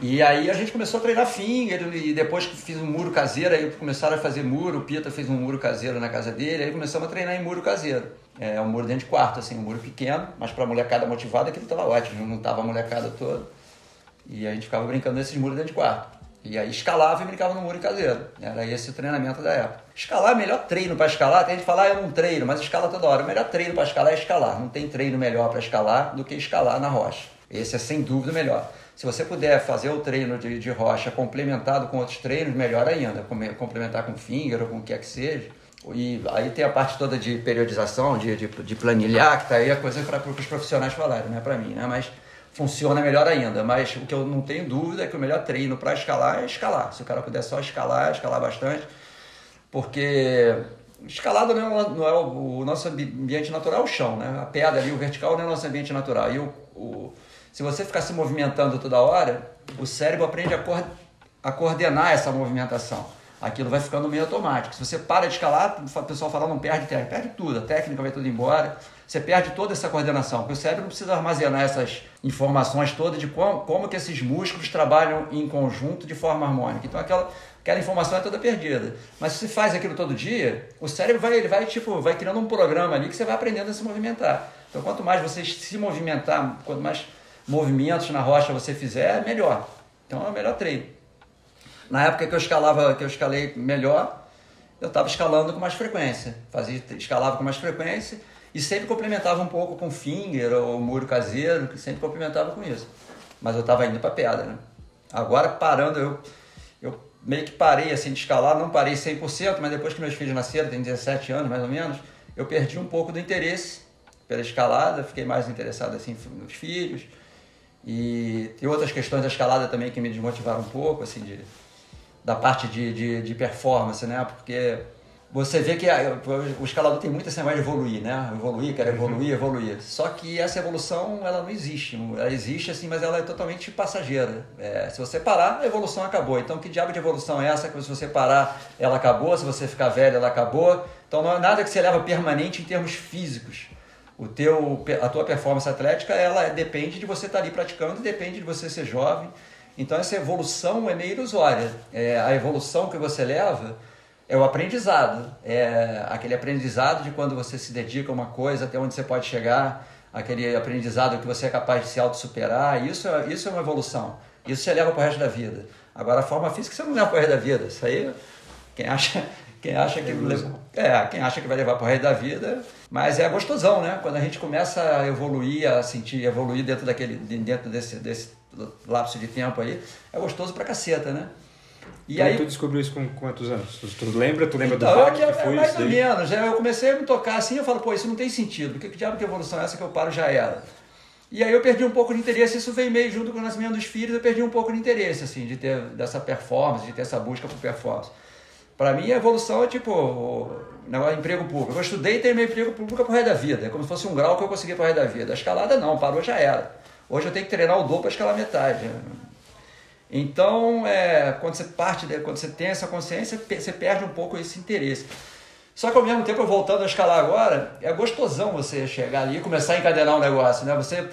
E aí a gente começou a treinar finger e depois que fiz um muro caseiro, aí começaram a fazer muro, o Pita fez um muro caseiro na casa dele, aí começamos a treinar em muro caseiro. É um muro dentro de quarto, assim, um muro pequeno, mas para molecada motivada aquilo estava ótimo, não tava a molecada toda. E a gente ficava brincando nesses muros dentro de quarto. E aí escalava e brincava no muro caseiro. Era esse o treinamento da época. Escalar é melhor treino para escalar. Tem gente que fala, ah, eu não treino, mas escala toda hora. O melhor treino para escalar é escalar. Não tem treino melhor para escalar do que escalar na rocha. Esse é sem dúvida o melhor. Se você puder fazer o treino de, de rocha complementado com outros treinos, melhor ainda. Complementar com finger ou com o que quer que seja. E aí tem a parte toda de periodização, de, de, de planilhar, que tá aí a coisa para os profissionais falarem, não é para mim, né? Mas funciona melhor ainda. Mas o que eu não tenho dúvida é que o melhor treino para escalar é escalar. Se o cara puder só escalar, escalar bastante, porque escalada não é, não é o, o, nosso ambiente natural, é o chão, né? A pedra ali, o vertical não é o nosso ambiente natural. E o, o se você ficar se movimentando toda hora, o cérebro aprende a, a coordenar essa movimentação. Aquilo vai ficando meio automático. Se você para de escalar, o pessoal fala não perde técnica, perde tudo, a técnica vai tudo embora. Você perde toda essa coordenação, porque o cérebro precisa armazenar essas informações todas de como, como que esses músculos trabalham em conjunto de forma harmônica. Então aquela, aquela informação é toda perdida. Mas se você faz aquilo todo dia, o cérebro vai, ele vai, tipo, vai criando um programa ali que você vai aprendendo a se movimentar. Então quanto mais você se movimentar, quanto mais movimentos na rocha você fizer, melhor. Então é o melhor treino. Na época que eu escalava, que eu escalei melhor, eu estava escalando com mais frequência. Fazia, escalava com mais frequência E sempre complementava um pouco com finger ou muro caseiro, que sempre complementava com isso. Mas eu estava indo para pedra, né? Agora parando, eu, eu meio que parei assim de escalar, não parei 100%, mas depois que meus filhos nasceram, tem 17 anos mais ou menos, eu perdi um pouco do interesse pela escalada, fiquei mais interessado assim nos filhos. E tem outras questões da escalada também que me desmotivaram um pouco, assim, de, da parte de, de, de performance, né? Porque você vê que a, o escalador tem muito esse negócio de evoluir, né? Evoluir, quer evoluir, uhum. evoluir. Só que essa evolução, ela não existe. Ela existe, assim, mas ela é totalmente passageira. É, se você parar, a evolução acabou. Então, que diabo de evolução é essa? Que se você parar, ela acabou. Se você ficar velho, ela acabou. Então, não é nada que você leva permanente em termos físicos o teu, a tua performance atlética ela depende de você estar ali praticando, depende de você ser jovem. Então essa evolução é meio ilusória. É, a evolução que você leva é o aprendizado, é aquele aprendizado de quando você se dedica a uma coisa até onde você pode chegar, aquele aprendizado que você é capaz de se auto-superar. Isso, é, isso é uma evolução. Isso você leva para o resto da vida. Agora a forma física você não leva para o resto da vida. Isso aí quem acha quem acha que é, quem acha que vai levar para o resto da vida, mas é gostosão, né? Quando a gente começa a evoluir, a sentir evoluir dentro daquele dentro desse desse lapso de tempo aí, é gostoso pra caceta, né? E então, aí tu descobriu isso com quantos anos? Tu, lembra? Tu lembra então, do rock que, que foi mais isso ou menos. Eu comecei a me tocar assim, eu falo, pô, isso não tem sentido. Que, que diabo de evolução é essa que eu paro já era? E aí eu perdi um pouco de interesse, isso veio meio junto com o nascimento dos filhos, eu perdi um pouco de interesse, assim, de ter dessa performance, de ter essa busca por performance. Para mim, a evolução é tipo negócio emprego público. Eu estudei e terminei emprego público pro resto da vida. É como se fosse um grau que eu consegui pro resto da vida. A escalada não, parou já era. Hoje eu tenho que treinar o dobro para escalar metade. Então, é, quando você parte, quando você tem essa consciência, você perde um pouco esse interesse. Só que ao mesmo tempo, voltando a escalar agora, é gostosão você chegar ali e começar a encadenar um negócio, né? Você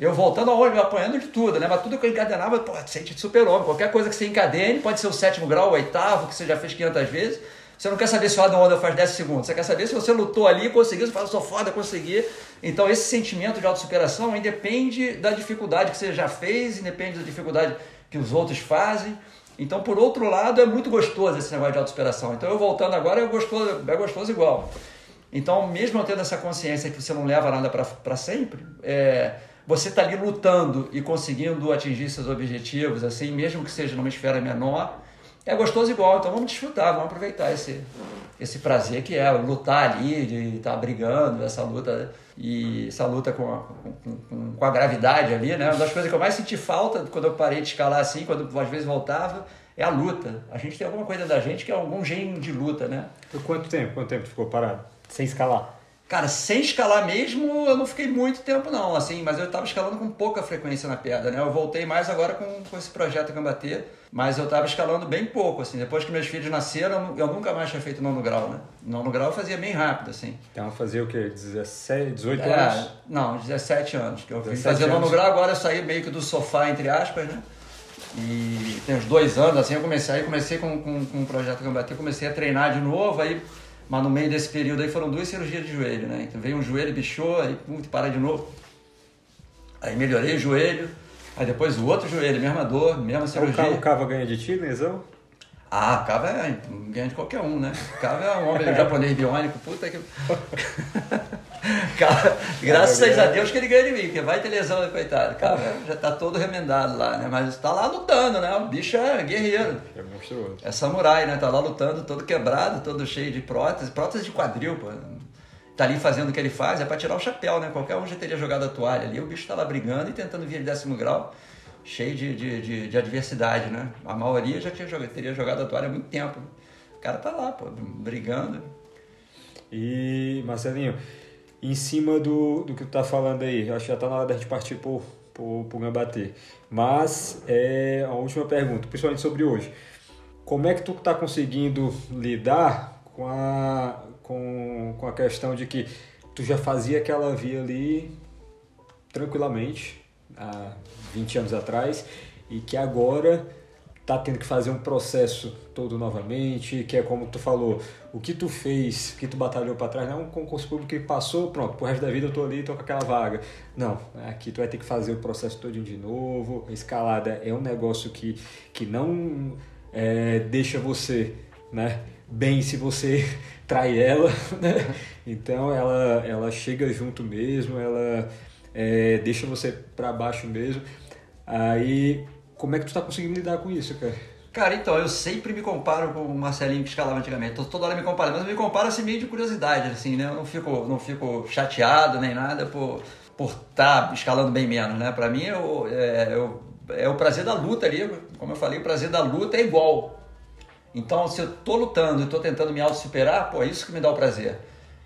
eu voltando ao ônibus, apanhando de tudo, né? Mas tudo que eu encadenava, pô, sente super-homem. Qualquer coisa que você encadene, pode ser o sétimo grau, o oitavo, que você já fez 500 vezes. Você não quer saber se o Adam Wonder faz 10 segundos. Você quer saber se você lutou ali conseguiu. Você fala, sou foda, consegui. Então, esse sentimento de autossuperação independe da dificuldade que você já fez, independe da dificuldade que os outros fazem. Então, por outro lado, é muito gostoso esse negócio de autossuperação. Então, eu voltando agora, é gostoso, é gostoso igual. Então, mesmo tendo essa consciência que você não leva nada para sempre, é, você está ali lutando e conseguindo atingir seus objetivos, assim, mesmo que seja numa esfera menor, é gostoso igual. Então vamos desfrutar, vamos aproveitar esse, esse prazer que é lutar ali, de estar tá brigando, essa luta e essa luta com a, com, com, a gravidade ali, né? Uma das coisas que eu mais senti falta quando eu parei de escalar assim, quando às vezes voltava, é a luta. A gente tem alguma coisa da gente que é algum gene de luta, né? Quanto tempo? Quanto tempo ficou parado? Sem escalar? Cara, sem escalar mesmo, eu não fiquei muito tempo não, assim, mas eu estava escalando com pouca frequência na pedra, né? Eu voltei mais agora com, com esse projeto Gambatê, mas eu estava escalando bem pouco, assim. Depois que meus filhos nasceram, eu nunca mais tinha feito nono grau, né? Nono grau eu fazia bem rápido, assim. Então fazia o quê? 17, 18 é, anos? Não, 17 anos. Que eu vim fazer anos. nono grau, agora eu saí meio que do sofá, entre aspas, né? E tem uns dois anos, assim, eu comecei, aí comecei com, com, com o projeto Gambatê, comecei a treinar de novo, aí mas no meio desse período aí foram duas cirurgias de joelho, né? Então veio um joelho, bichou, aí pum, para de novo. Aí melhorei o joelho, aí depois o outro joelho, mesma dor, mesma cirurgia. O Cava ganha de ti, lesão? Ah, Cava é, ganha de qualquer um, né? Cava é um homem japonês biônico, puta que. Cara, graças a Deus que ele ganha de mim, porque vai ter lesão, coitado. Cara, já tá todo remendado lá, né? Mas tá lá lutando, né? O bicho é guerreiro. É monstruoso. É samurai, né? Tá lá lutando, todo quebrado, todo cheio de prótese, prótese de quadril, pô. Tá ali fazendo o que ele faz, é pra tirar o chapéu, né? Qualquer um já teria jogado a toalha ali. O bicho tá lá brigando e tentando vir de décimo grau, cheio de, de, de, de adversidade, né? A maioria já tinha jogado, teria jogado a toalha há muito tempo. O cara tá lá, pô, brigando. E, Marcelinho, em cima do, do que tu tá falando aí. Acho que já tá na hora da gente partir pro, pro, pro Gambatê. Mas é a última pergunta, principalmente sobre hoje. Como é que tu tá conseguindo lidar com a, com, com a questão de que tu já fazia aquela via ali tranquilamente há 20 anos atrás e que agora tá tendo que fazer um processo todo novamente, que é como tu falou, o que tu fez, que tu batalhou para trás, não é um concurso público que passou, pronto, pro resto da vida eu tô ali, tô com aquela vaga. Não, aqui tu vai ter que fazer o processo todo de novo. A escalada é um negócio que, que não é, deixa você, né, bem se você trai ela, né? Então ela, ela chega junto mesmo, ela é, deixa você para baixo mesmo. Aí, como é que tu tá conseguindo lidar com isso, cara? Cara, então, eu sempre me comparo com o Marcelinho que escalava antigamente. Tô toda hora me comparando, mas eu me comparo assim meio de curiosidade, assim, né? Eu não fico, não fico chateado nem nada por por estar tá escalando bem menos, né? Para mim, eu, é, eu, é o prazer da luta ali, como eu falei, o prazer da luta é igual. Então, se eu tô lutando e tô tentando me auto-superar, pô, é isso que me dá o prazer.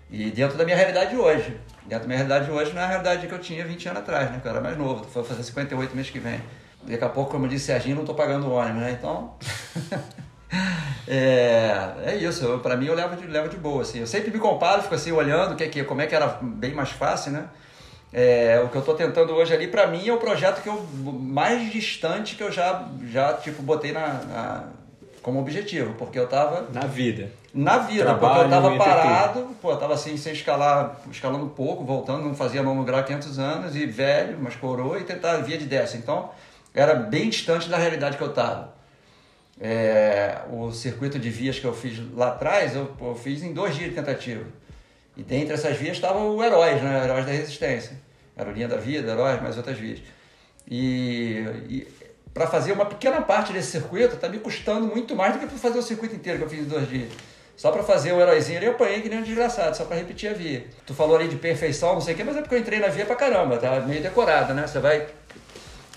E dentro da minha realidade hoje. Dentro da minha realidade hoje não é a realidade que eu tinha 20 anos atrás, né? Que eu era mais novo, vou fazer 58 mês que vem. Daqui a pouco, como disse Serginho, não tô pagando o ônibus, né? Então... é, é isso, para mim eu levo de, levo de boa, assim. Eu sempre me comparo, fico assim, olhando que, que, como é que era bem mais fácil, né? É, o que eu estou tentando hoje ali, para mim, é o projeto que eu mais distante que eu já, já tipo, botei na, na como objetivo, porque eu estava Na vida. Na vida, Trabalho, porque eu estava parado, pô, eu tava assim, sem escalar, escalando pouco, voltando, não fazia mão no grau há 500 anos, e velho, mas coroa, e tentar via de dessa. Então, era bem distante da realidade que eu estava. É, o circuito de vias que eu fiz lá atrás, eu, eu fiz em dois dias de tentativa. E dentre essas vias estavam o Heróis, né? Heróis da Resistência. Era o Linha da Vida, Heróis, mais outras vias. E, e para fazer uma pequena parte desse circuito, está me custando muito mais do que para fazer o circuito inteiro que eu fiz em dois dias. Só para fazer o heróizinho ali eu apanhei que nem um desgraçado, só para repetir a via. Tu falou ali de perfeição, não sei o quê, mas é porque eu entrei na via pra caramba, tá meio decorada, né? Você vai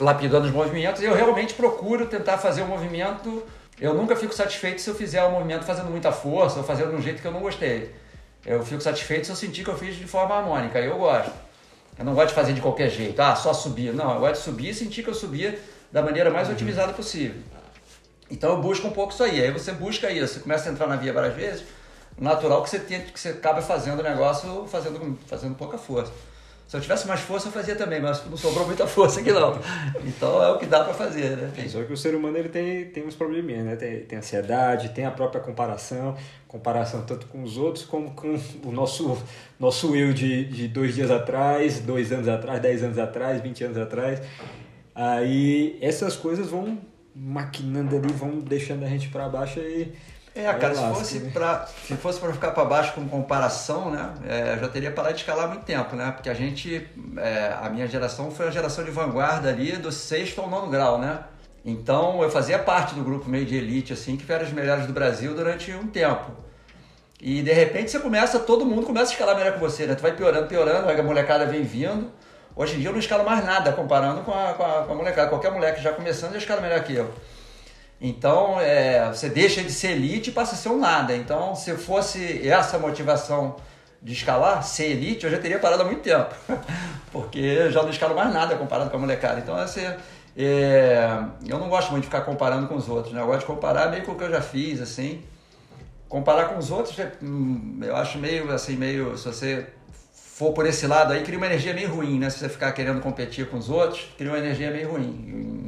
lapidando os movimentos eu realmente procuro tentar fazer o um movimento. Eu nunca fico satisfeito se eu fizer o um movimento fazendo muita força ou fazendo de um jeito que eu não gostei. Eu fico satisfeito se eu sentir que eu fiz de forma harmônica, eu gosto. Eu não gosto de fazer de qualquer jeito, ah, só subir. Não, eu gosto de subir e sentir que eu subia da maneira mais uhum. otimizada possível. Então eu busco um pouco isso aí. Aí você busca isso, você começa a entrar na via várias vezes, natural que você tenha, que você acabe fazendo o negócio fazendo, fazendo pouca força. Se eu tivesse mais força, eu fazia também, mas não sobrou muita força aqui não. Então é o que dá para fazer, né? Só que o ser humano ele tem, tem uns probleminhas, né? Tem, tem ansiedade, tem a própria comparação, comparação tanto com os outros como com o nosso, nosso eu de, de dois dias atrás, dois anos atrás, dez anos atrás, vinte anos atrás. Aí essas coisas vão maquinando ali, vão deixando a gente para baixo e é, cara, se fosse para se fosse para ficar para baixo com comparação, né, é, já teria parado de escalar há muito tempo, né? Porque a gente, é, a minha geração foi a geração de vanguarda ali do sexto ao nono grau, né? Então eu fazia parte do grupo meio de elite, assim, que eram os melhores do Brasil durante um tempo. E de repente você começa, todo mundo começa a escalar melhor que você, né? Tu vai piorando, piorando, a molecada vem vindo. Hoje em dia eu não escalo mais nada comparando com a, com a, com a molecada. Qualquer moleque já começando já escala melhor que eu. Então, é, você deixa de ser elite e passa a ser um nada. Então, se fosse essa motivação de escalar, ser elite, eu já teria parado há muito tempo. Porque eu já não escalo mais nada comparado com a molecada. Então, assim, é, eu não gosto muito de ficar comparando com os outros. Né? Eu gosto de comparar meio com o que eu já fiz, assim. Comparar com os outros, hum, eu acho meio, assim, meio... Se você for por esse lado aí, cria uma energia meio ruim, né? Se você ficar querendo competir com os outros, cria uma energia meio ruim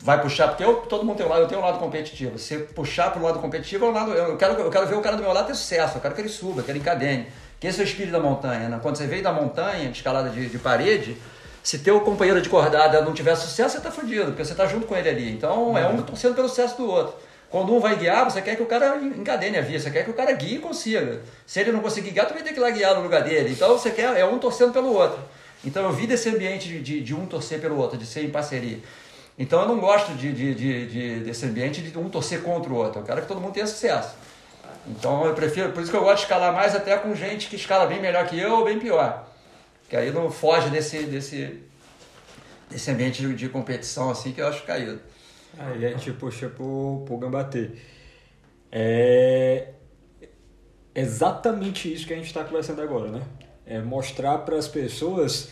vai puxar, porque eu, todo mundo tem um lado, eu tenho um lado competitivo. Se puxar para o lado competitivo, é um lado, eu, quero, eu quero ver o cara do meu lado ter sucesso, eu quero que ele suba, que ele encadene. Que esse é o espírito da montanha. Né? Quando você veio da montanha, de escalada de, de parede, se teu companheiro de cordada não tiver sucesso, você está fudido, porque você está junto com ele ali. Então é um torcendo pelo sucesso do outro. Quando um vai guiar, você quer que o cara encadene a via, você quer que o cara guie e consiga. Se ele não conseguir guiar, tu vai ter que ir lá guiar no lugar dele. Então você quer, é um torcendo pelo outro. Então eu vi desse ambiente de, de, de um torcer pelo outro, de ser em parceria. Então eu não gosto de, de, de, de, desse ambiente de um torcer contra o outro. Eu quero que todo mundo tenha sucesso. Então eu prefiro, por isso que eu gosto de escalar mais até com gente que escala bem melhor que eu ou bem pior. Que aí não foge desse, desse, desse ambiente de, de competição assim que eu acho caído. Aí a gente puxa pro, pro Gambatê. É exatamente isso que a gente está conversando agora, né? É mostrar para as pessoas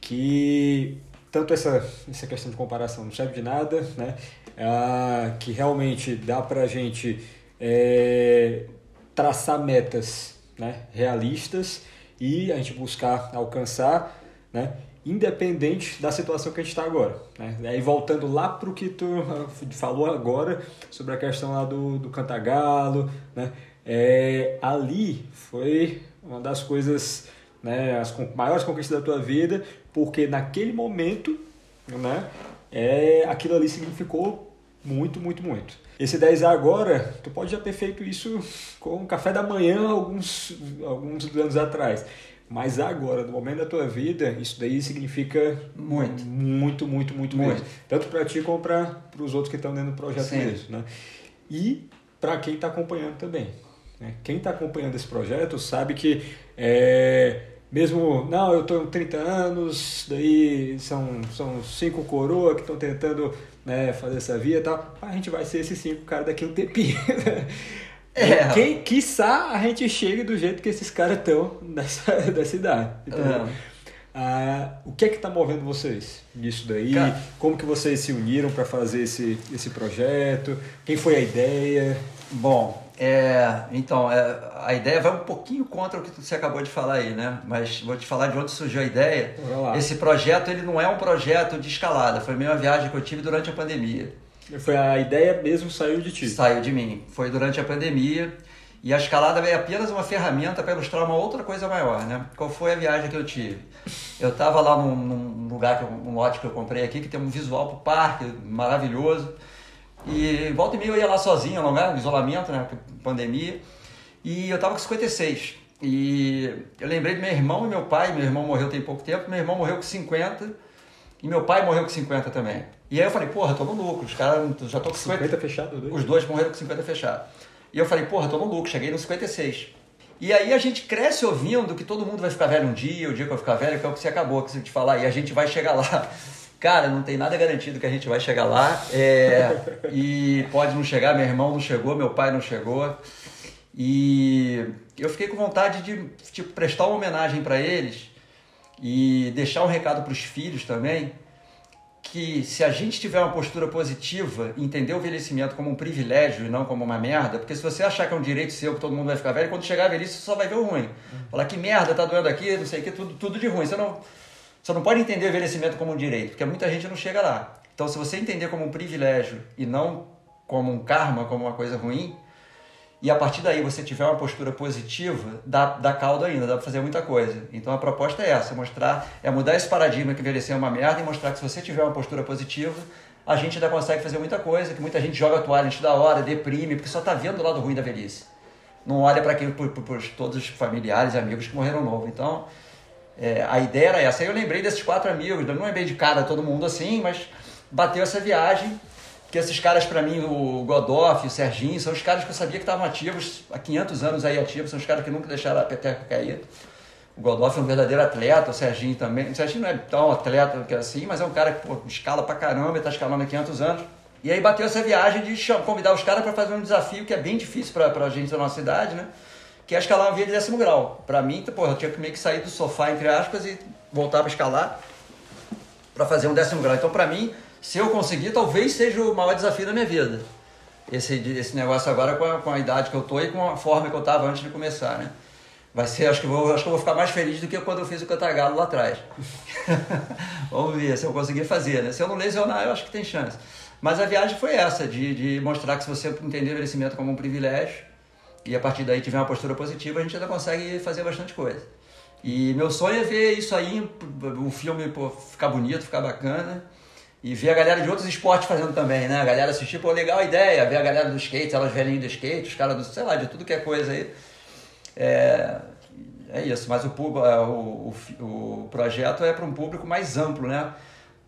que tanto essa, essa questão de comparação não serve de nada, né? Ah, que realmente dá para a gente é, traçar metas né? realistas e a gente buscar alcançar, né? independente da situação que a gente está agora. Né? Aí voltando lá para o que tu falou agora sobre a questão lá do, do cantagalo, né? É, ali foi uma das coisas, né, as maiores conquistas da tua vida, porque naquele momento, né, é, aquilo ali significou Muito, muito, muito. Esse 10A agora, tu pode já ter feito isso com um café da manhã alguns, alguns anos atrás. Mas agora, no momento da tua vida, isso daí significa muito, muito, muito, muito, muito. Tanto para ti como para os outros que estão dentro do projeto Sim. mesmo. Né? E para quem está acompanhando também. Né? Quem está acompanhando esse projeto sabe que é, mesmo, não, eu estou com 30 anos, daí são, são cinco coroas que estão tentando né, fazer essa via e tal, a gente vai ser esses cinco caras daqui um tempinho. Né? É. Quem, quiçá a gente chegue do jeito que esses caras estão nessa, dessa idade. Então, ah, o que é que está movendo vocês nisso daí? Cara, Como que vocês se uniram para fazer esse, esse projeto? Quem foi a ideia? Bom, é, então, é, a ideia vai um pouquinho contra o que você acabou de falar aí, né? Mas vou te falar de onde surgiu a ideia. Esse projeto, ele não é um projeto de escalada, foi a mesma viagem que eu tive durante a pandemia. Foi a ideia mesmo saiu de ti? Saiu de mim. Foi durante a pandemia e a escalada veio apenas uma ferramenta para ilustrar uma outra coisa maior, né? Qual foi a viagem que eu tive? Eu estava lá num, num lugar, que, um lote que eu comprei aqui, que tem um visual para o parque maravilhoso. E volta e meia eu ia lá sozinho, no isolamento, né? Pandemia. E eu tava com 56. E eu lembrei do meu irmão e meu pai. Meu irmão morreu tem pouco tempo, meu irmão morreu com 50 e meu pai morreu com 50 também. E aí eu falei, porra, tô no lucro, os caras já tô com 50. 50 fechado, dois? Os dois morreram com 50 fechado. E eu falei, porra, tô no lucro, cheguei nos 56. E aí a gente cresce ouvindo que todo mundo vai ficar velho um dia, o dia que eu ficar velho, que é o que você acabou que você te falar, e a gente vai chegar lá. Cara, não tem nada garantido que a gente vai chegar lá. É, e pode não chegar, meu irmão não chegou, meu pai não chegou. E eu fiquei com vontade de tipo, prestar uma homenagem para eles e deixar um recado para os filhos também, que se a gente tiver uma postura positiva, entender o envelhecimento como um privilégio e não como uma merda, porque se você achar que é um direito seu, que todo mundo vai ficar velho, quando chegar a velhice você só vai ver o ruim. Falar que merda, tá doendo aqui, não sei o que, tudo, tudo de ruim. Você não, você não pode entender o envelhecimento como um direito, porque muita gente não chega lá. Então, se você entender como um privilégio e não como um karma, como uma coisa ruim, e a partir daí você tiver uma postura positiva, dá, dá caldo ainda, dá para fazer muita coisa. Então a proposta é essa, mostrar, é mudar esse paradigma que envelhecer é uma merda e mostrar que se você tiver uma postura positiva, a gente ainda consegue fazer muita coisa, que muita gente joga a toalha antes da hora, deprime, porque só está vendo o lado ruim da velhice. Não olha para quem, todos os familiares e amigos que morreram novo. Então, é, a ideia era essa. Aí eu lembrei desses quatro amigos, não lembrei de cara todo mundo assim, mas bateu essa viagem que esses caras, para mim, o Godoff, o Serginho, são os caras que eu sabia que estavam ativos há 500 anos aí ativos, são os caras que nunca deixaram a peteca cair. O Godoff é um verdadeiro atleta, o Serginho também. O Serginho não é tão atleta que assim, mas é um cara que pô, escala pra caramba, está escalando há 500 anos. E aí bateu essa viagem de convidar os caras para fazer um desafio que é bem difícil para a gente da nossa idade, né? Que é escalar uma via de décimo grau. Para mim, pô, eu tinha que meio que sair do sofá, entre aspas, e voltar para escalar para fazer um décimo grau. Então, para mim, se eu conseguir, talvez seja o maior desafio da minha vida. Esse, esse negócio agora com a, com a idade que eu tô e com a forma que eu estava antes de começar, né? Vai ser, acho que, vou, acho que eu vou ficar mais feliz do que quando eu fiz o Cantagalo lá atrás. Vamos ver se eu conseguir fazer, né? Se eu não lesionar, eu acho que tem chance. Mas a viagem foi essa, de, de mostrar que se você entender o envelhecimento como um privilégio e a partir daí tiver uma postura positiva, a gente ainda consegue fazer bastante coisa. E meu sonho é ver isso aí, o filme pô, ficar bonito, ficar bacana e ver a galera de outros esportes fazendo também, né? A galera assistir, pô, legal a ideia, ver a galera do skate, elas velhinhas do skate, os caras do, sei lá, de tudo que é coisa aí. É, é isso, mas o, é, o, o, o projeto é para um público mais amplo, né?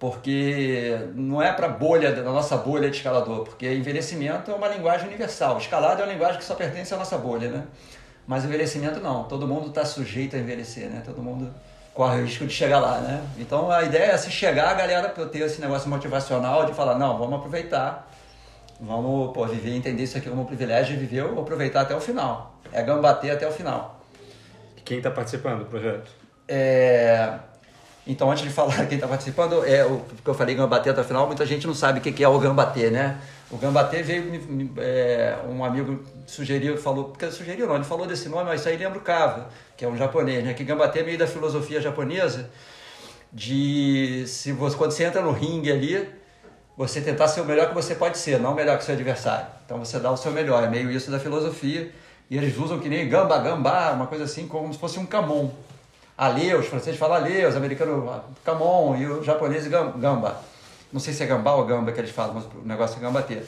Porque não é para bolha, da nossa bolha de escalador, porque envelhecimento é uma linguagem universal. Escalada é uma linguagem que só pertence à nossa bolha, né? Mas envelhecimento não, todo mundo está sujeito a envelhecer, né? Todo mundo corre o risco de chegar lá, né? Então a ideia é se chegar a galera para ter esse negócio motivacional de falar, não, vamos aproveitar, vamos pô, viver, entender isso aqui como um privilégio e viver, ou aproveitar até o final. É gambater até o final. Quem está participando do projeto? É... Então, antes de falar quem está participando, é o que eu falei gambater até o final, muita gente não sabe o que é o gambater, né? O gambater veio, é, um amigo sugeriu, falou, porque sugeriu não, ele falou desse nome, mas isso aí lembra o Kava que é um japonês, né? Que Gambate é meio da filosofia japonesa de se você, quando você entra no ringue ali, você tentar ser o melhor que você pode ser, não o melhor que o seu adversário. Então você dá o seu melhor, é meio isso da filosofia. E eles usam que nem gamba, gambá, uma coisa assim, como se fosse um camon. Ale, os franceses falam ale, os americanos camon e o japonês gamba. não sei se é gambá ou gamba que eles falam, mas o negócio é gambateiro.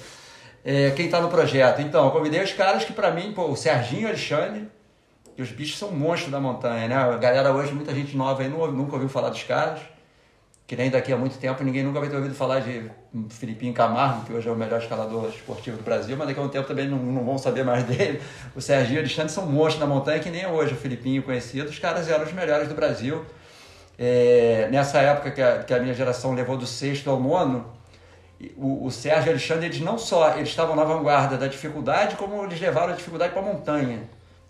É, quem está no projeto. Então, eu convidei os caras que para mim, pô, o Serginho Alexandre, e os bichos são monstros da montanha, né? A galera hoje, muita gente nova aí nunca ouviu falar dos caras que nem daqui a muito tempo ninguém nunca vai ter ouvido falar de Filipinho Camargo, que hoje é o melhor escalador esportivo do Brasil, mas daqui a um tempo também não, não vão saber mais dele. O Serginho Alexandre são monstros na montanha, que nem hoje o Filipinho conhecido. Os caras eram os melhores do Brasil. É, nessa época que a, que a, minha geração levou do sexto ao nono, o, o Sérgio Alexandre, eles não só eles estavam na vanguarda da dificuldade, como eles levaram a dificuldade para a montanha.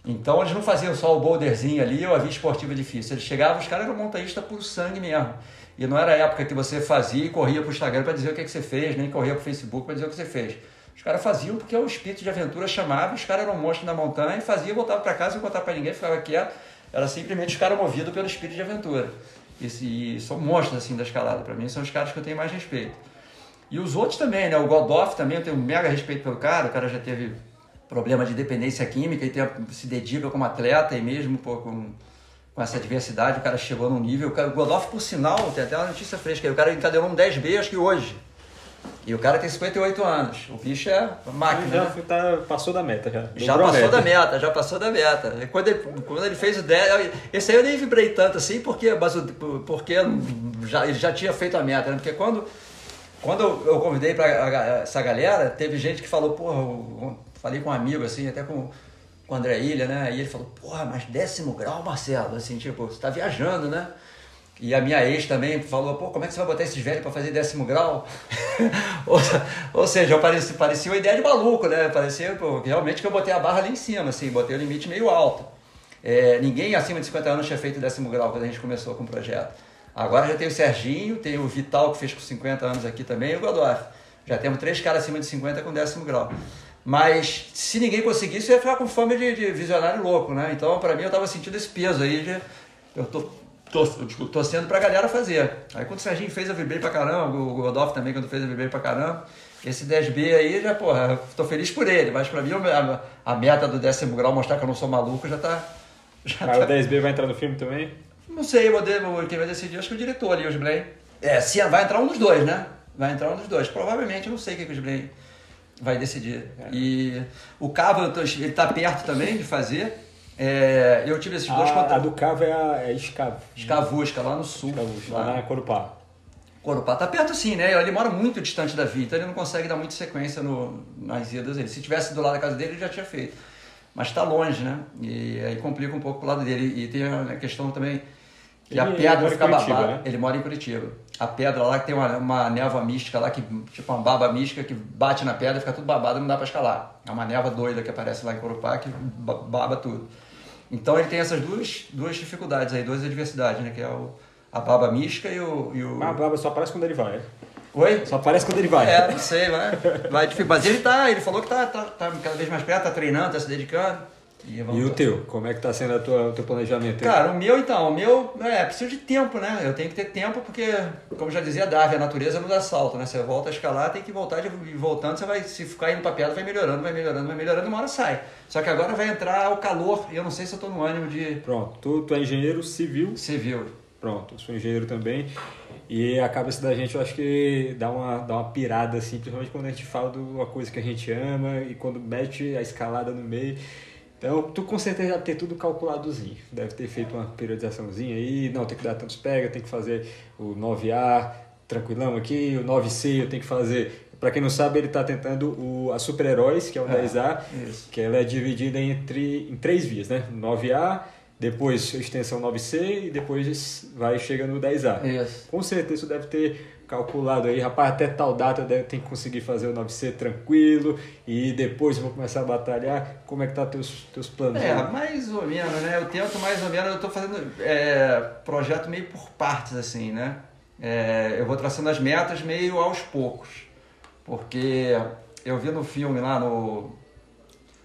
Então eles não faziam só o boulderzinho ali ou a via esportiva difícil. Eles chegavam, os caras eram montanhistas por sangue mesmo. E não era a época que você fazia e corria para o Instagram para dizer o que, é que você fez, nem corria para o Facebook para dizer o que você fez. Os caras faziam porque o espírito de aventura chamava, os caras eram monstros na montanha, e faziam, voltavam para casa e não contava para ninguém, ficava quieto. Era simplesmente os caras movidos pelo espírito de aventura. E, e são monstros assim da escalada, para mim são os caras que eu tenho mais respeito. E os outros também, né? O Godoff também, eu tenho um mega respeito pelo cara, o cara já teve problema de dependência química e tem, se dedica como atleta e mesmo pô, com com essa diversidade, o cara chegou num nível. O, Godolph, por sinal, tem até uma notícia fresca, o cara encadeou um 10B, acho que hoje. E o cara tem 58 anos. O bicho é máquina. Já né? tá, passou da meta, já. Já passou meta. da meta, já passou da meta. quando ele, quando ele fez o 10. Esse aí eu nem vibrei tanto assim, porque, porque já, ele já tinha feito a meta, né? Porque quando, quando eu convidei para essa galera, teve gente que falou, porra, eu falei com um amigo assim, até com com o André Ilha, né? E ele falou, porra, mas décimo grau, Marcelo, assim, tipo, você tá viajando, né? E a minha ex também falou, pô, como é que você vai botar esses velhos para fazer décimo grau? ou, ou, seja, parecia, parecia uma ideia de maluco, né? Parecia, pô, realmente que eu botei a barra ali em cima, assim, botei o limite meio alto. É, ninguém acima de 50 anos tinha feito décimo grau quando a gente começou com o projeto. Agora já tem o Serginho, tem o Vital, que fez com 50 anos aqui também, e o Godolph. Já temos três caras acima de 50 com décimo grau. Mas se ninguém conseguisse, eu ia ficar com fome de, de visionário louco, né? Então, para mim, eu tava sentindo esse peso aí de. Eu tô, tô, tipo, torcendo pra galera fazer. Aí, quando o Serginho fez, eu vibrei pra caramba. O Godolph também, quando fez, eu vibrei pra caramba. Esse 10B aí, já, porra, tô feliz por ele. Mas pra mim, a, a meta do décimo grau, mostrar que eu não sou maluco, já tá. Já mas tá... o 10B vai entrar no filme também? Não sei, vou, quem vai decidir, acho que o diretor ali, os Blaine. É, se, vai entrar um dos dois, né? Vai entrar um dos dois. Provavelmente, eu não sei o que, que os Blaine vai decidir. É. E o Cava, ele está perto também de fazer. É, eu tive esses dois contatos. A do Cava é, a, é Escav... Escavusca, lá no sul. Escavusca, lá, lá na Corupá. Corupá tá perto sim, né? Ele mora muito distante da Vita, ele não consegue dar muita sequência no, nas idas dele. Se tivesse do lado da casa dele, ele já tinha feito. Mas está longe, né? E aí complica um pouco o lado dele. E tem a questão também que a pedra fica babada. Né? Ele mora em Curitiba. A pedra lá que tem uma, uma névoa mística lá, que, tipo uma baba mística que bate na pedra e fica tudo babado não dá para escalar. É uma névoa doida que aparece lá em Corupá que baba tudo. Então ele tem essas duas, duas dificuldades aí, duas adversidades, né? Que é o, a baba mística e o, e o. A baba só aparece quando ele vai. Oi? Só aparece quando ele vai. É, não sei, vai. vai mas ele tá, ele falou que tá, tá, tá cada vez mais perto, tá treinando, tá se dedicando. E, e o teu? Como é que está sendo a tua, o teu planejamento? Cara, o meu então, o meu é preciso de tempo, né? Eu tenho que ter tempo porque, como já dizia Davi, a natureza não dá salto, né? Você volta a escalar, tem que voltar de, voltando, você vai, se ficar indo para pedra, vai melhorando, vai melhorando, vai melhorando, uma hora sai. Só que agora vai entrar o calor e eu não sei se eu estou no ânimo de. Pronto, tu, tu é engenheiro civil? Civil. Pronto, eu sou engenheiro também. E a cabeça da gente, eu acho que dá uma, dá uma pirada, assim, principalmente quando a gente fala de uma coisa que a gente ama e quando mete a escalada no meio. Então, tu com certeza deve ter tudo calculadozinho. Deve ter feito uma periodizaçãozinha aí. Não, tem que dar tantos pega, tem que fazer o 9A tranquilão aqui, o 9C eu tenho que fazer. Para quem não sabe, ele está tentando o, a Super-Heróis, que é o é, 10A, isso. que ela é dividida entre, em três vias, né? 9A, depois extensão 9C e depois vai chega no 10A. Isso. Com certeza isso deve ter calculado aí, rapaz, até tal data eu tenho que conseguir fazer o 9C tranquilo e depois vou começar a batalhar. Como é que tá teus, teus planos? É, mais ou menos, né? Eu tento mais ou menos, eu estou fazendo é, projeto meio por partes, assim, né? É, eu vou traçando as metas meio aos poucos, porque eu vi no filme lá no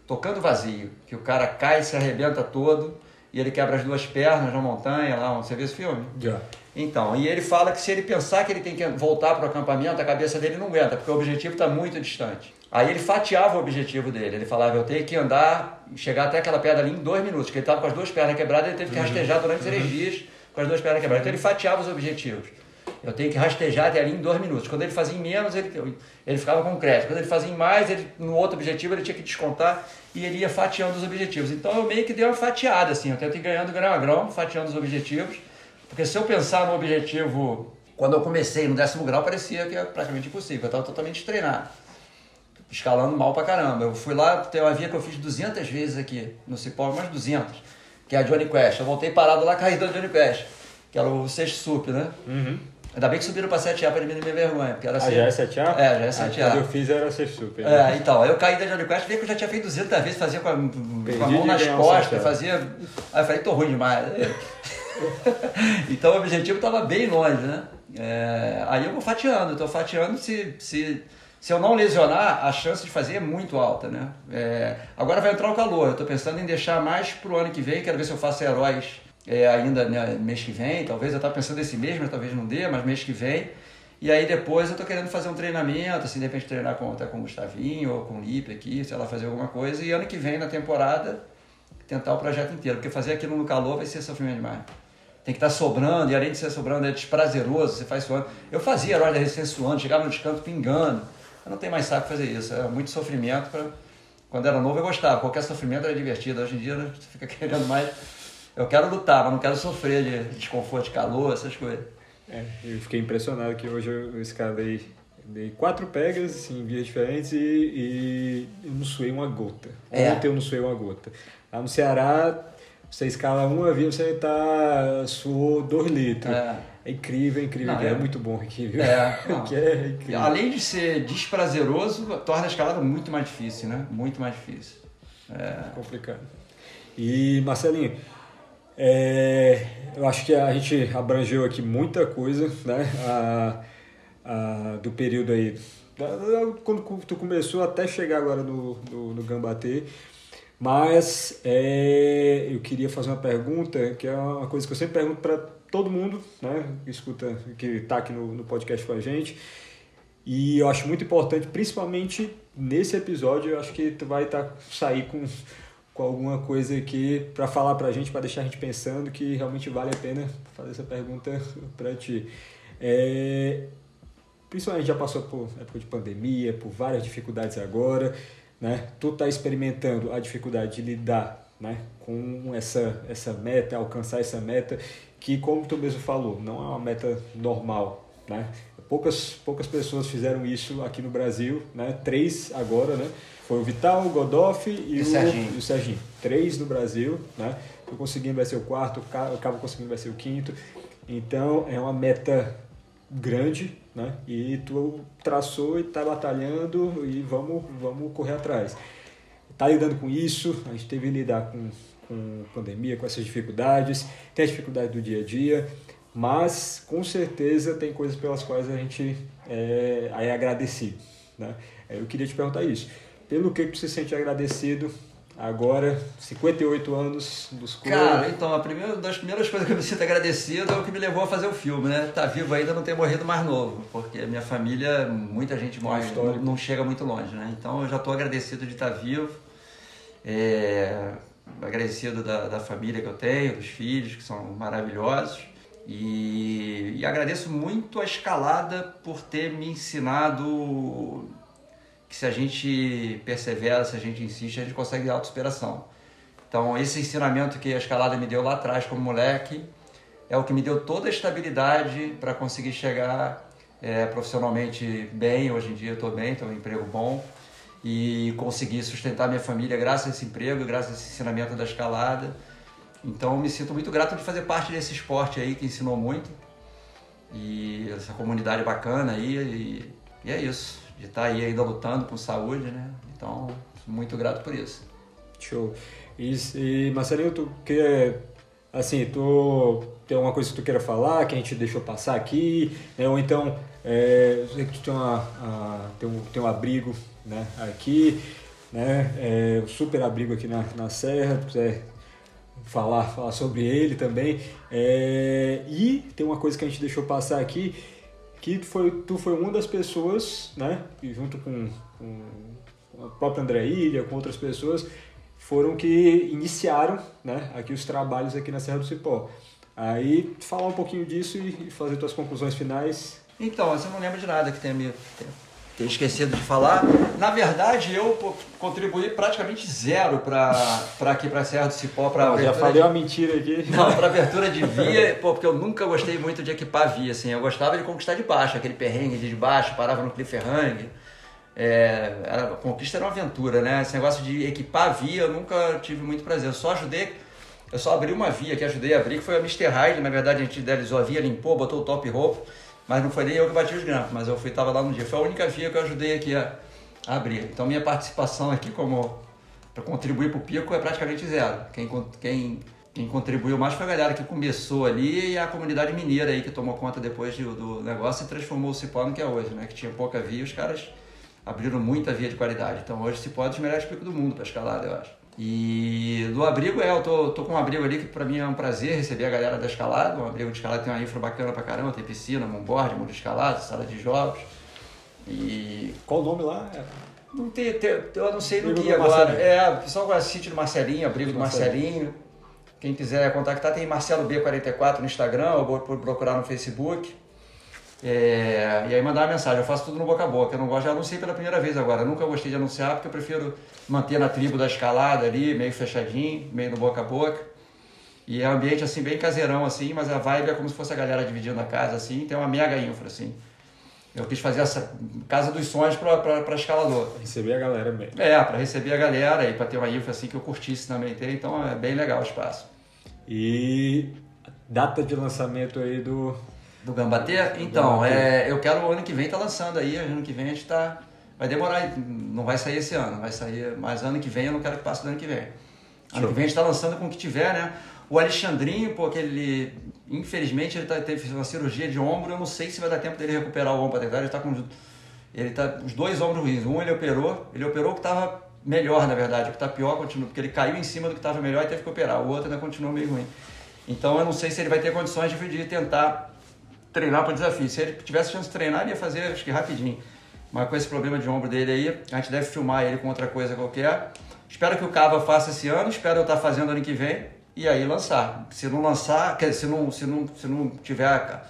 Tocando Vazio, que o cara cai e se arrebenta todo e ele quebra as duas pernas na montanha lá, você viu esse filme? Já. Então, e ele fala que se ele pensar que ele tem que voltar para o acampamento, a cabeça dele não aguenta, porque o objetivo está muito distante. Aí ele fatiava o objetivo dele. Ele falava, eu tenho que andar, chegar até aquela pedra ali em dois minutos, porque ele estava com as duas pernas quebradas, ele teve que uhum. rastejar durante três uhum. dias com as duas pernas quebradas. Então ele fatiava os objetivos. Eu tenho que rastejar até ali em dois minutos. Quando ele fazia em menos, ele, ele ficava com crédito. Quando ele fazia em mais, ele, no outro objetivo, ele tinha que descontar e ele ia fatiando os objetivos. Então eu meio que dei uma fatiada, assim. Eu tento ir ganhando grão a grão, fatiando os objetivos. Porque se eu pensar no objetivo, quando eu comecei no décimo grau, parecia que era praticamente impossível. Eu estava totalmente treinado. Escalando mal pra caramba. Eu fui lá, tem uma via que eu fiz 200 vezes aqui no Cipó, mais 200, que é a Johnny Quest. Eu voltei parado lá, caí da Johnny Quest, que era o sexto sup, né? Uhum. Ainda bem que subiram pra 7A pra diminuir minha vergonha. Porque era Ah, assim- já é 7A? É, já é Ah, 7A. Quando eu fiz era 6 super. É, então, aí eu caí da Johnny Quest, vi que eu já tinha feito 200 vezes, fazia com a, com a mão nas costas, fazia... Aí eu falei, tô ruim demais. então o objetivo estava bem longe, né? É, aí eu vou fatiando, tô fatiando, se, se, se eu não lesionar, a chance de fazer é muito alta, né? É, agora vai entrar o calor, eu tô pensando em deixar mais pro ano que vem, quero ver se eu faço heróis é, ainda né, mês que vem, talvez eu tava pensando esse mês, mas talvez não dê, mas mês que vem. E aí depois eu tô querendo fazer um treinamento, assim, de repente treinar com, até com o Gustavinho ou com o Lipe aqui, sei lá, fazer alguma coisa. E ano que vem, na temporada, tentar o projeto inteiro. Porque fazer aquilo no calor vai ser sofrimento demais. Tem que estar sobrando, e além de ser sobrando, é desprazeroso, você faz suando. Eu fazia herói da resistência suando, chegava no descanso pingando. Eu não tenho mais saco fazer isso, é muito sofrimento. Pra... Quando era novo eu gostava, qualquer sofrimento era divertido. Hoje em dia né, você fica querendo mais... Eu quero lutar, mas não quero sofrer de desconforto de calor, essas coisas. É, eu fiquei impressionado que hoje eu escalei dei quatro pegas assim, em vias diferentes e, e eu não suei uma gota. É. Ontem eu não suei uma gota. Lá no Ceará, você escala uma via, você tá, suou dois litros. É. É incrível, é incrível. Não, é, é- muito bom aqui, viu? É. Aqui é incrível. Além de ser desprazeroso, torna a escalada muito mais difícil, né? Muito mais difícil. É, complicado. E Marcelinho, é, eu acho que a gente abrangeu aqui muita coisa, né? A, a- do período aí, quando tu começou até chegar agora no, no, no Gambatê. Mas é, eu queria fazer uma pergunta, que é uma coisa que eu sempre pergunto para todo mundo, né? Que escuta, que está aqui no, no podcast com a gente. E eu acho muito importante, principalmente nesse episódio, eu acho que tu vai tá, sair com, com alguma coisa aqui para falar pra gente, para deixar a gente pensando que realmente vale a pena fazer essa pergunta para ti. É, principalmente já passou por época de pandemia, por várias dificuldades agora, né? Tu tá experimentando a dificuldade de lidar, né, com essa essa meta, alcançar essa meta que como tu mesmo falou, não é uma meta normal, né? Poucas poucas pessoas fizeram isso aqui no Brasil, né? Três agora, né? Foi o Vital, o Godoff e, E o, Serginho. e o Serginho. Três no Brasil, né? Tu conseguindo vai ser o quarto, o Ca- o Cabo conseguindo vai ser o quinto. Então é uma meta grande, né? E tu traçou e tá batalhando e vamos, vamos correr atrás. Tá lidando com isso, a gente teve que lidar com, com pandemia, com essas dificuldades, tem a dificuldade do dia a dia, mas com certeza tem coisas pelas quais a gente é, é agradecido, né? Eu queria te perguntar isso. Pelo que que tu se sente agradecido agora, 58 anos dos Cara, então, a primeira, das primeiras coisas que eu me sinto agradecido é o que me levou a fazer o filme, né? Tá vivo ainda, não ter morrido mais novo, porque a minha família, muita gente morre, não, não chega muito longe, né? Então eu já tô agradecido de estar vivo, é, agradecido da, da família que eu tenho, dos filhos, que são maravilhosos. E, e agradeço muito a escalada por ter me ensinado que se a gente persevera, se a gente insiste, a gente consegue autossuperação. Então, esse ensinamento que a escalada me deu lá atrás como moleque é o que me deu toda a estabilidade para conseguir chegar é, profissionalmente bem. Hoje em dia estou bem, tenho um emprego bom e conseguir sustentar minha família graças a esse emprego, graças a esse ensinamento da escalada. Então, me sinto muito grato de fazer parte desse esporte aí que ensinou muito e essa comunidade bacana aí e, e é isso, de estar aí ainda lutando com saúde, né? Então, muito grato por isso. Show. E, e Marcelinho, tu quer, assim, tu tem alguma coisa que tu queira falar, que a gente deixou passar aqui, né? ou então, é, eu sei que tu tem, uma, a- tem, um, tem um abrigo né, aqui, né? É, um super abrigo aqui na, na Serra, se quiser falar, falar sobre ele também. É, e tem uma coisa que a gente deixou passar aqui, que tu foi, tu foi uma das pessoas, né, que junto com, com a própria André Ilha, com outras pessoas, foram que iniciaram né, aqui os trabalhos aqui na Serra do Cipó. Aí falar um pouquinho disso e fazer tuas conclusões finais. Então, você não lembra de nada que tenha me ter esquecido de falar. Na verdade, eu contribuí praticamente zero para aqui para Serra do Cipó. Pra já falei de... uma mentira aqui. Não, para abertura de via, pô, porque eu nunca gostei muito de equipar via. Assim. Eu gostava de conquistar de baixo, aquele perrengue de baixo, parava no cliffhanger. É, a conquista era uma aventura, né? Esse negócio de equipar via eu nunca tive muito prazer. Eu só ajudei, eu só abri uma via que ajudei a abrir, que foi a Mr. Hyde. Na verdade, a gente idealizou a via, limpou, botou o top rope mas não foi nem eu que bati os grampos, mas eu fui estava lá no dia. Foi a única via que eu ajudei aqui a, abrir. Então minha participação aqui como para contribuir para o pico é praticamente zero. Quem, quem, quem contribuiu mais foi a galera que começou ali e a comunidade mineira aí que tomou conta depois de, do negócio e transformou o Cipó no que é hoje, né? Que tinha pouca via, os caras abriram muita via de qualidade. Então hoje Cipó é dos melhores picos do mundo para escalada, eu acho. E do abrigo, é, eu tô, tô com um abrigo ali que para mim é um prazer receber a galera da escalada. Um abrigo de escalada tem uma infra bacana pra caramba, tem piscina, mundo de escalada, sala de jogos. E. Qual o nome lá? Não tem, tem eu não sei no que agora. É, o pessoal conhece sítio do Marcelinho, abrigo do Marcelinho. Quem quiser contactar, tem Marcelo B44 no Instagram, ou procurar no Facebook. É, e aí mandar uma mensagem. Eu faço tudo no boca a boca. Eu não gosto, já anunciei pela primeira vez agora. Eu nunca gostei de anunciar porque eu prefiro manter na tribo da escalada ali, meio fechadinho, meio no boca a boca. E é um ambiente assim bem caseirão assim, mas a vibe é como se fosse a galera dividindo a casa assim, tem uma mega infra assim. Eu quis fazer essa casa dos sonhos para escalador. Pra receber a galera mesmo. É, para receber a galera e para ter uma infra assim que eu curtisse também ter, então é bem legal o espaço. E data de lançamento aí do do Gambater? Então, é, eu quero o ano que vem tá lançando aí, ano que vem a gente tá. Vai demorar, não vai sair esse ano, vai sair, mas ano que vem eu não quero que passe do ano que vem. Ano Show. que vem a gente tá lançando com o que tiver, né? O Alexandrinho, pô, ele, infelizmente, ele tá, teve uma cirurgia de ombro, eu não sei se vai dar tempo dele recuperar o ombro, ele tá com ele tá os dois ombros ruins. Um ele operou, ele operou que tava melhor, na verdade, o que tá pior continua, porque ele caiu em cima do que tava melhor e teve que operar. O outro ainda continua meio ruim. Então eu não sei se ele vai ter condições de, de tentar treinar para o desafio. Se ele tivesse chance de treinar, ele ia fazer, acho que rapidinho. Mas com esse problema de ombro dele aí, a gente deve filmar ele com outra coisa qualquer. Espero que o Cava faça esse ano, espero eu estar fazendo ano que vem e aí lançar. Se não lançar, se não, se não, se não tiver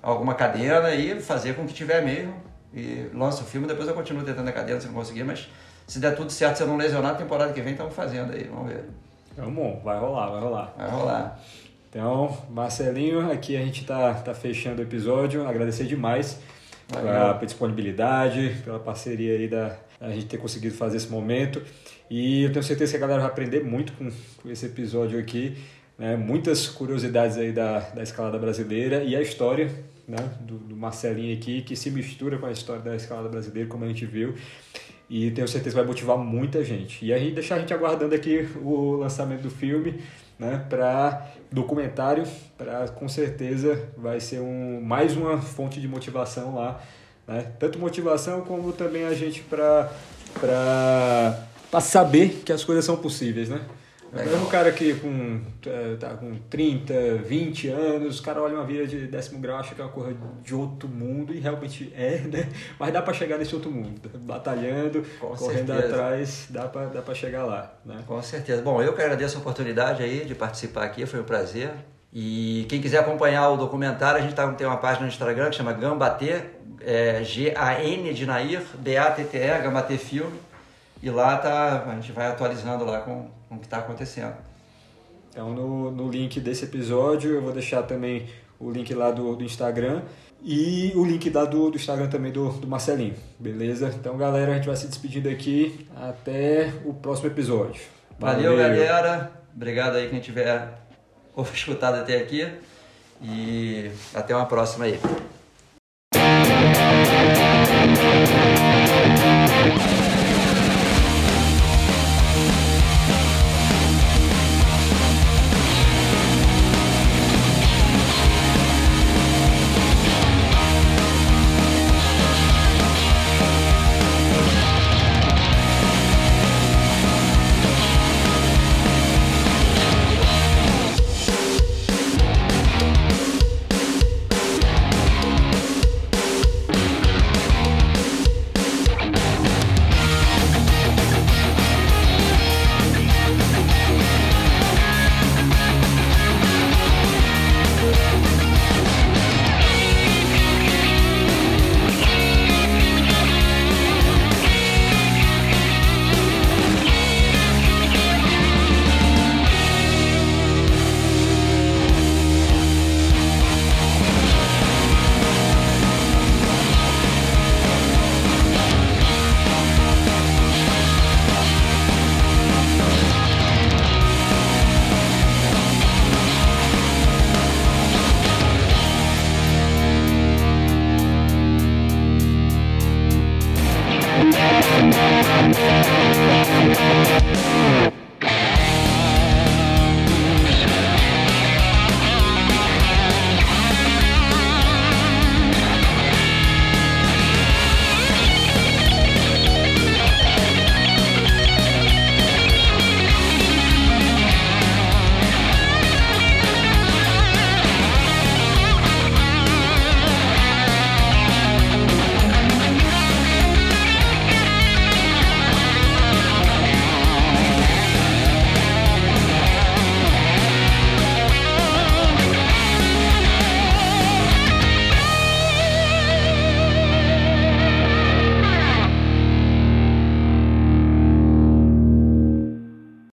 alguma cadena aí, fazer com que tiver mesmo e lança o filme, depois eu continuo tentando a cadena se não conseguir, mas se der tudo certo, se eu não lesionar, temporada que vem estamos fazendo aí, vamos ver. Vamos, vai rolar, vai rolar. Vai rolar. Então, Marcelinho, aqui a gente está tá fechando o episódio. Agradecer demais pela, pela disponibilidade, pela parceria aí da a gente ter conseguido fazer esse momento. E eu tenho certeza que a galera vai aprender muito com, com esse episódio aqui. Né? Muitas curiosidades aí da, da escalada brasileira e a história né? do, do Marcelinho aqui, que se mistura com a história da escalada brasileira, como a gente viu. E tenho certeza que vai motivar muita gente. E aí deixar a gente aguardando aqui o lançamento do filme né, para documentário, para com certeza vai ser um, mais uma fonte de motivação lá, né? tanto motivação como também a gente para para saber que as coisas são possíveis, né? Legal. um cara que com, é, tá com 30, 20 anos, o cara olha uma vida de décimo grau, acha que é uma coisa de outro mundo, e realmente é, né? Mas dá para chegar nesse outro mundo. Batalhando, com correndo certeza. atrás, dá para dá chegar lá. Né? Com certeza. Bom, eu que agradeço a oportunidade aí de participar aqui, foi um prazer. E quem quiser acompanhar o documentário, a gente tá, tem uma página no Instagram que chama Gambatê, é, G-A-N de Nair, B-A-T-T-E, Gambatê Filme. E lá tá, a gente vai atualizando lá com, com o que está acontecendo. Então no, no link desse episódio eu vou deixar também o link lá do, do Instagram e o link lá do, do Instagram também do, do Marcelinho, beleza? Então galera, a gente vai se despedindo aqui até o próximo episódio. Valeu, Valeu galera, obrigado aí quem tiver escutado até aqui e até uma próxima aí.